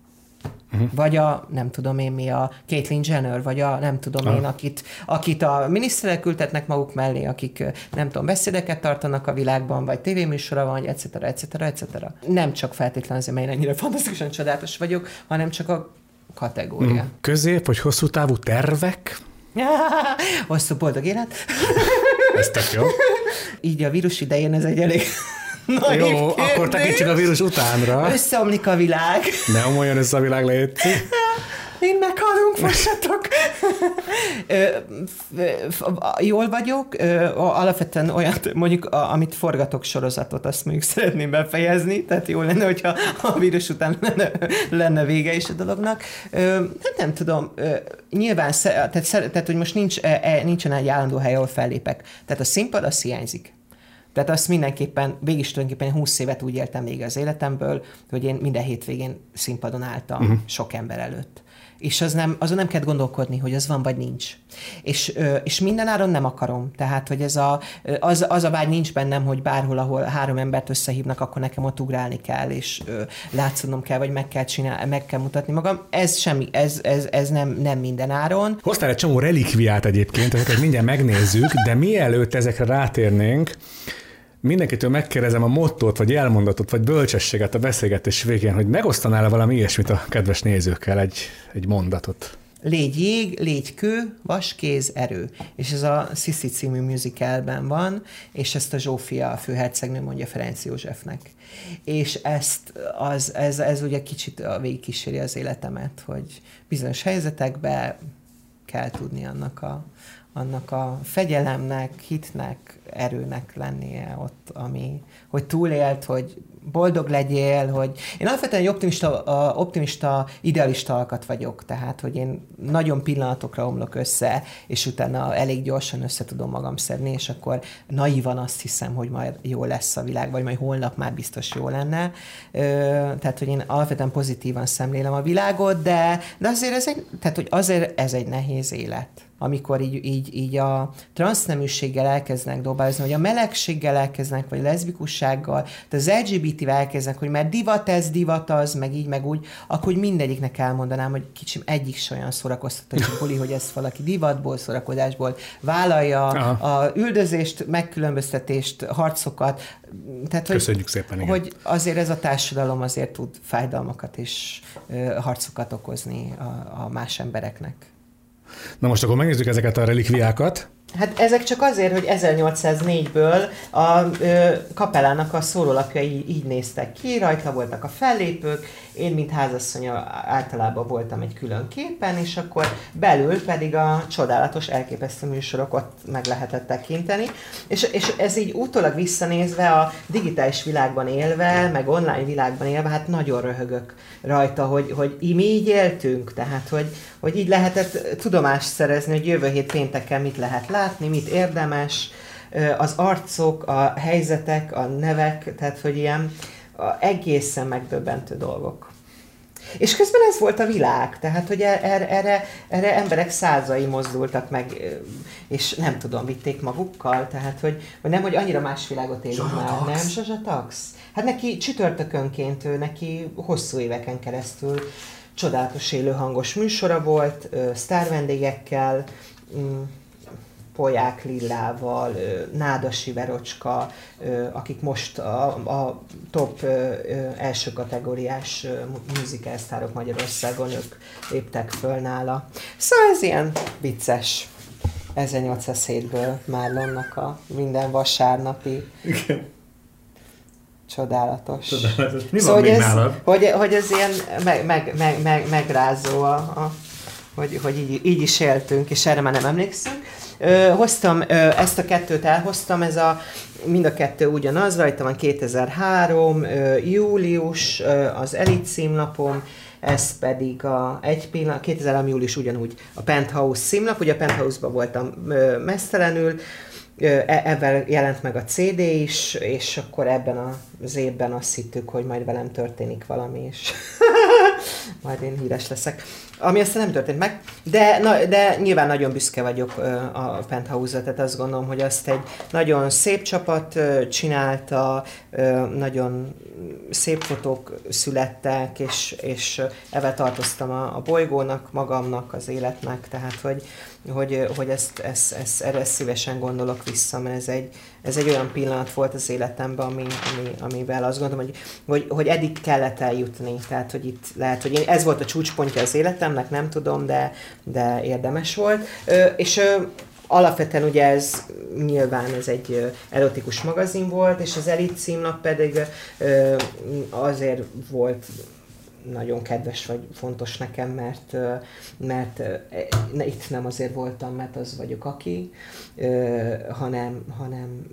Uh-huh. Vagy a, nem tudom én mi, a Caitlyn Jenner, vagy a nem tudom uh-huh. én, akit, akit a miniszterek ültetnek maguk mellé, akik nem tudom, beszédeket tartanak a világban, vagy tévéműsora van, etc. etc. etc. Nem csak feltétlenül azért, mert én ennyire fantasztikusan csodálatos vagyok, hanem csak a kategória. Uh-huh. Közép vagy hosszú távú tervek? Hosszú boldog élet. Ez tök jó. Így a vírus idején ez egy elég Na, Jó, kérdés. akkor tekintsük a vírus utánra. Összeomlik a világ. Ne omoljon össze a világ, létszik. Én meghalunk, fossatok! Jól vagyok, alapvetően olyat, mondjuk, amit forgatok sorozatot, azt mondjuk szeretném befejezni, tehát jó lenne, hogyha a vírus után lenne, lenne vége is a dolognak. Hát nem tudom, nyilván, tehát, tehát hogy most nincs, e, e, nincsen egy állandó hely, ahol fellépek. Tehát a színpad, az hiányzik. Tehát azt mindenképpen, végig tulajdonképpen 20 évet úgy éltem még az életemből, hogy én minden hétvégén színpadon álltam uh-huh. sok ember előtt. És az nem, azon nem kell gondolkodni, hogy az van vagy nincs. És, és minden áron nem akarom. Tehát, hogy ez a, az, az a vágy nincs bennem, hogy bárhol, ahol három embert összehívnak, akkor nekem ott ugrálni kell, és látszodnom kell, vagy meg kell csinálni, meg kell mutatni magam. Ez semmi, ez, ez, ez nem, nem minden áron. Hoztál egy csomó relikviát egyébként, ezeket mindjárt megnézzük, de mielőtt ezekre rátérnénk, mindenkitől megkérdezem a mottót, vagy elmondatot, vagy bölcsességet a beszélgetés végén, hogy megosztanál valami ilyesmit a kedves nézőkkel, egy, egy mondatot. légy jég, légy kő, vas, kéz, erő. És ez a Sissi című musicalben van, és ezt a Zsófia a főhercegnő mondja Ferenc Józsefnek. És ezt, az, ez, ez ugye kicsit végigkíséri az életemet, hogy bizonyos helyzetekben kell tudni annak a, annak a fegyelemnek, hitnek, erőnek lennie ott, ami, hogy túlélt, hogy boldog legyél, hogy én alapvetően egy optimista, optimista idealista alkat vagyok, tehát, hogy én nagyon pillanatokra omlok össze, és utána elég gyorsan össze tudom magam szedni, és akkor naívan azt hiszem, hogy majd jó lesz a világ, vagy majd holnap már biztos jó lenne. Tehát, hogy én alapvetően pozitívan szemlélem a világot, de, de azért ez egy, tehát, hogy azért ez egy nehéz élet amikor így, így, így a transzneműséggel elkezdenek dobálni, vagy a melegséggel elkezdenek, vagy leszbikussággal, de az LGBT-vel elkezdenek, hogy mert divat ez, divat az, meg így, meg úgy, akkor mindegyiknek elmondanám, hogy kicsim egyik se olyan szórakoztató, hogy, hogy ezt valaki divatból, szórakozásból vállalja, Aha. a üldözést, megkülönböztetést, harcokat, tehát, hogy, Köszönjük szépen, igen. hogy azért ez a társadalom azért tud fájdalmakat és ö, harcokat okozni a, a más embereknek. Na most akkor megnézzük ezeket a relikviákat. Hát ezek csak azért, hogy 1804-ből a ö, kapelának a szórólapjai így néztek ki, rajta voltak a fellépők, én, mint házasszonya általában voltam egy külön képen, és akkor belül pedig a csodálatos, elképesztő műsorok ott meg lehetett tekinteni. És, és ez így utólag visszanézve a digitális világban élve, meg online világban élve, hát nagyon röhögök rajta, hogy, hogy mi így éltünk, tehát hogy, hogy így lehetett tudomást szerezni, hogy jövő hét pénteken mit lehet látni, mit érdemes, az arcok, a helyzetek, a nevek, tehát hogy ilyen egészen megdöbbentő dolgok. És közben ez volt a világ, tehát hogy er, erre, erre emberek százai mozdultak meg, és nem tudom, vitték magukkal, tehát hogy, hogy nem, hogy annyira más világot élünk már, nem? Zsazsa Tax. Hát neki csütörtökönként, ő neki hosszú éveken keresztül csodálatos élő hangos műsora volt, sztár vendégekkel, mm, Poják Lillával, Nádasi Verocska, akik most a, a top első kategóriás muzikálsztárok Magyarországon, ők léptek föl nála. Szóval ez ilyen vicces. 1807-ből Márlonnak a minden vasárnapi Igen. Csodálatos. Csodálatos. Mi szóval, van hogy, ez, hogy, hogy ez ilyen meg, meg, meg, meg, megrázó, a, a, hogy, hogy így, így is éltünk, és erre már nem emlékszünk. Ö, hoztam, ö, ezt a kettőt elhoztam, ez a, mind a kettő ugyanaz, rajta van 2003, ö, július, ö, az Elit címlapom, ez pedig a egy pillanat, 2003. július ugyanúgy a Penthouse címlap, ugye a Penthouse-ban voltam ö, mesztelenül, E, ebben jelent meg a CD is, és akkor ebben az évben azt hittük, hogy majd velem történik valami, és majd én híres leszek. Ami aztán nem történt meg, de, na, de nyilván nagyon büszke vagyok a Penthouse-ra, tehát azt gondolom, hogy azt egy nagyon szép csapat csinálta, nagyon szép fotók születtek, és, és ebben tartoztam a, a bolygónak, magamnak, az életnek, tehát hogy, hogy, hogy ezt, ezt, ezt, erre szívesen gondolok vissza, mert ez egy, ez egy olyan pillanat volt az életemben, ami, ami, amivel azt gondolom, hogy, hogy, hogy eddig kellett eljutni. Tehát, hogy itt lehet, hogy én, ez volt a csúcspontja az életemnek, nem tudom, de, de érdemes volt. És alapvetően ugye ez nyilván ez egy erotikus magazin volt, és az Elit címlap pedig azért volt nagyon kedves vagy fontos nekem, mert, mert itt nem azért voltam, mert az vagyok aki, hanem, hanem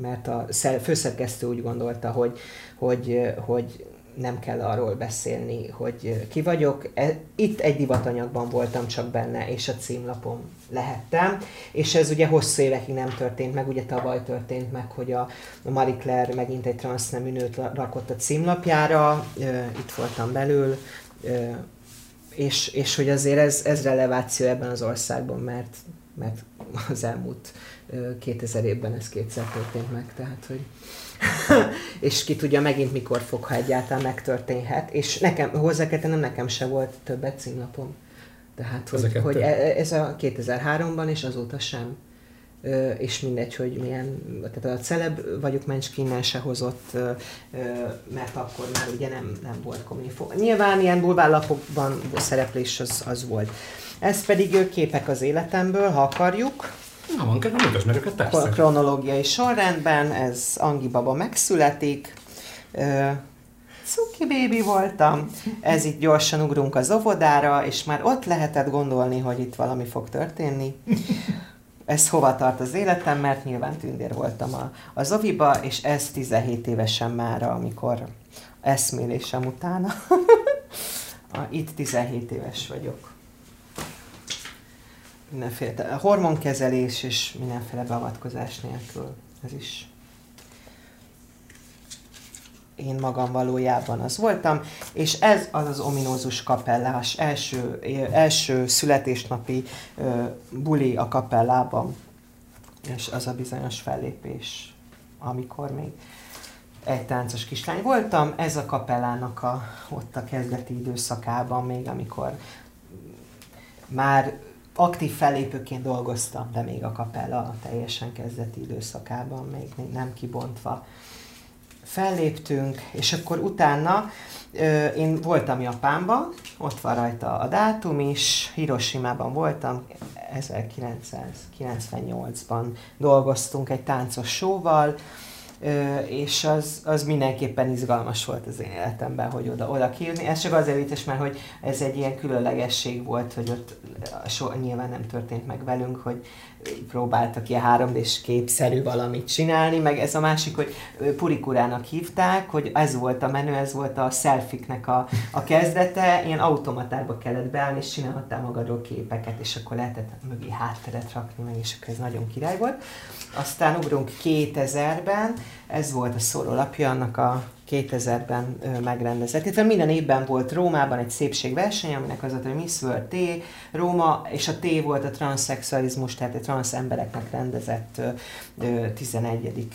mert a főszerkesztő úgy gondolta, hogy, hogy, hogy nem kell arról beszélni, hogy ki vagyok. E, itt egy divatanyagban voltam csak benne, és a címlapom lehettem, és ez ugye hosszú évekig nem történt meg, ugye tavaly történt meg, hogy a, Marie Claire megint egy transznemű nőt rakott a címlapjára, itt voltam belül, és, és hogy azért ez, ez releváció ebben az országban, mert, mert az elmúlt 2000 évben ez kétszer történt meg, tehát hogy és ki tudja megint mikor fog, ha egyáltalán megtörténhet. És nekem, hozzá kell tennem, nekem se volt többet címlapom. Tehát, hogy, hogy e, ez a 2003-ban, és azóta sem. Ö, és mindegy, hogy milyen, tehát a celeb vagyok mencs innen se hozott, ö, mert akkor már ugye nem, nem volt kommunikáció. Nyilván ilyen bulvárlapokban szereplés az, az volt. Ez pedig képek az életemből, ha akarjuk. Na, van kedve, mutasd meg őket, persze. Kronológiai sorrendben, ez Angi baba megszületik, Cuki bébi voltam. Ez itt gyorsan ugrunk az óvodára, és már ott lehetett gondolni, hogy itt valami fog történni. Ez hova tart az életem, mert nyilván tündér voltam a, az oviba, és ez 17 évesen már, amikor eszmélésem utána. itt 17 éves vagyok. Mindenféle hormonkezelés és mindenféle beavatkozás nélkül. Ez is én magam valójában az voltam, és ez az az ominózus kapellás első, első születésnapi ö, buli a kapellában, és az a bizonyos fellépés, amikor még egy táncos kislány voltam, ez a kapellának a, ott a kezdeti időszakában még, amikor már aktív fellépőként dolgoztam, de még a kapella teljesen kezdeti időszakában, még, még nem kibontva. Felléptünk, és akkor utána ö, én voltam Japánban, ott van rajta a dátum is, Hiroshima-ban voltam, 1998-ban dolgoztunk egy táncos showval, és az, az mindenképpen izgalmas volt az én életemben, hogy oda, oda kijönni. Ez csak azért vicces, mert hogy ez egy ilyen különlegesség volt, hogy ott so, nyilván nem történt meg velünk, hogy próbáltak ilyen 3 d képszerű valamit csinálni, meg ez a másik, hogy purikurának hívták, hogy ez volt a menő, ez volt a selfiknek a, a kezdete, ilyen automatárba kellett beállni, és csinálhattál magadról képeket, és akkor lehetett mögé hátteret rakni, meg és akkor ez nagyon király volt. Aztán ugrunk 2000-ben, ez volt a szórólapja annak a 2000-ben megrendezett. Illetve minden évben volt Rómában egy szépségverseny, aminek az volt, hogy Miss World T, Róma, és a T volt a transzexualizmus, tehát a transz embereknek rendezett 11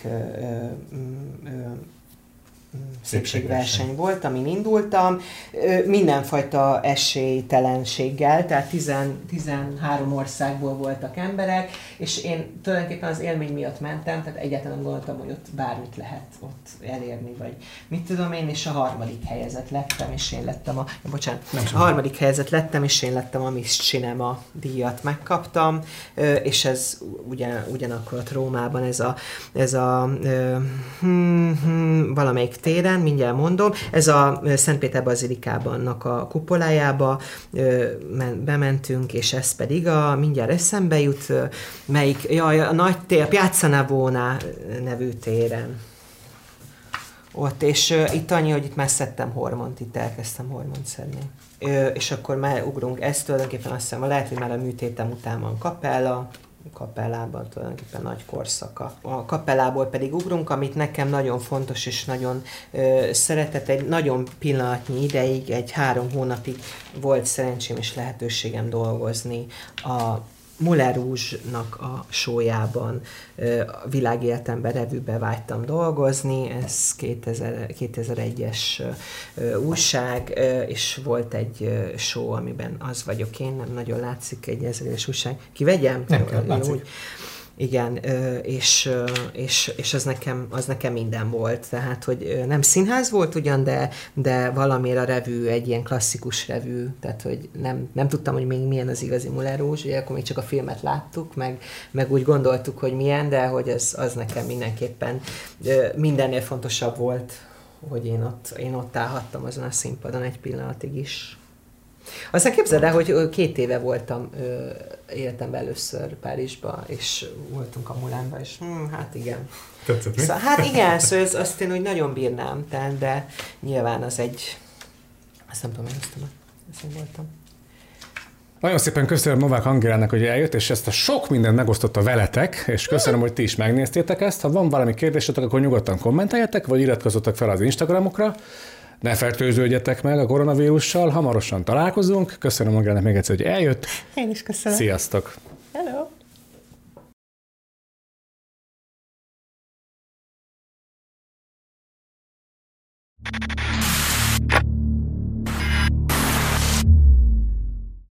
szépségverseny volt, amin indultam, mindenfajta esélytelenséggel, tehát 10, 13 országból voltak emberek, és én tulajdonképpen az élmény miatt mentem, tehát egyáltalán nem gondoltam, hogy ott bármit lehet ott elérni, vagy mit tudom én, és a harmadik helyezett lettem, és én lettem a, bocsánat, a harmadik helyezett lettem, és én lettem a Miss Cinema díjat megkaptam, és ez ugyan, ugyanakkor ott Rómában ez a, ez a hm, hm, valamelyik téren, mindjárt mondom, ez a Szentpéter Bazilikában a kupolájába bementünk, és ez pedig a, mindjárt eszembe jut, melyik, jaj, a nagy tér, Piazza Navona nevű téren. Ott, és itt annyi, hogy itt már hormont, itt elkezdtem hormont szedni. És akkor már ugrunk, ez tulajdonképpen azt hiszem, lehet, hogy már a műtétem után van kapella, kapellában tulajdonképpen nagy korszaka. A kapellából pedig ugrunk, amit nekem nagyon fontos és nagyon ö, szeretett, egy nagyon pillanatnyi ideig, egy három hónapig volt szerencsém és lehetőségem dolgozni a Muller Rouge-nak a sójában a világéletemben revűbe vágytam dolgozni, ez 2000, 2001-es újság, és volt egy show, amiben az vagyok én, nem nagyon látszik egy ezeres újság. Kivegyem? Nem kell, látszik. Igen, és, és, és az, nekem, az nekem minden volt. Tehát, hogy nem színház volt ugyan, de, de valamire a revű egy ilyen klasszikus revű, tehát, hogy nem, nem tudtam, hogy még milyen az igazi Muller Rouge, ugye akkor még csak a filmet láttuk, meg, meg úgy gondoltuk, hogy milyen, de hogy az, az nekem mindenképpen mindennél fontosabb volt, hogy én ott, én ott állhattam azon a színpadon egy pillanatig is. Aztán képzeld el, hogy két éve voltam életemben először Párizsba, és voltunk a Mulánba, és hm, hát igen. Tetszett mi? Szóval, hát igen, szóval ez, azt én úgy nagyon bírnám, tehát, de nyilván az egy, azt nem tudom, én azt, azt én voltam. Nagyon szépen köszönöm Novák Angélának, hogy eljött, és ezt a sok mindent megosztotta veletek, és köszönöm, hogy ti is megnéztétek ezt. Ha van valami kérdésetek, akkor nyugodtan kommenteljetek, vagy iratkozzatok fel az Instagramokra. Ne fertőződjetek meg a koronavírussal, hamarosan találkozunk. Köszönöm magának még egyszer, hogy eljött. Én is köszönöm. Sziasztok!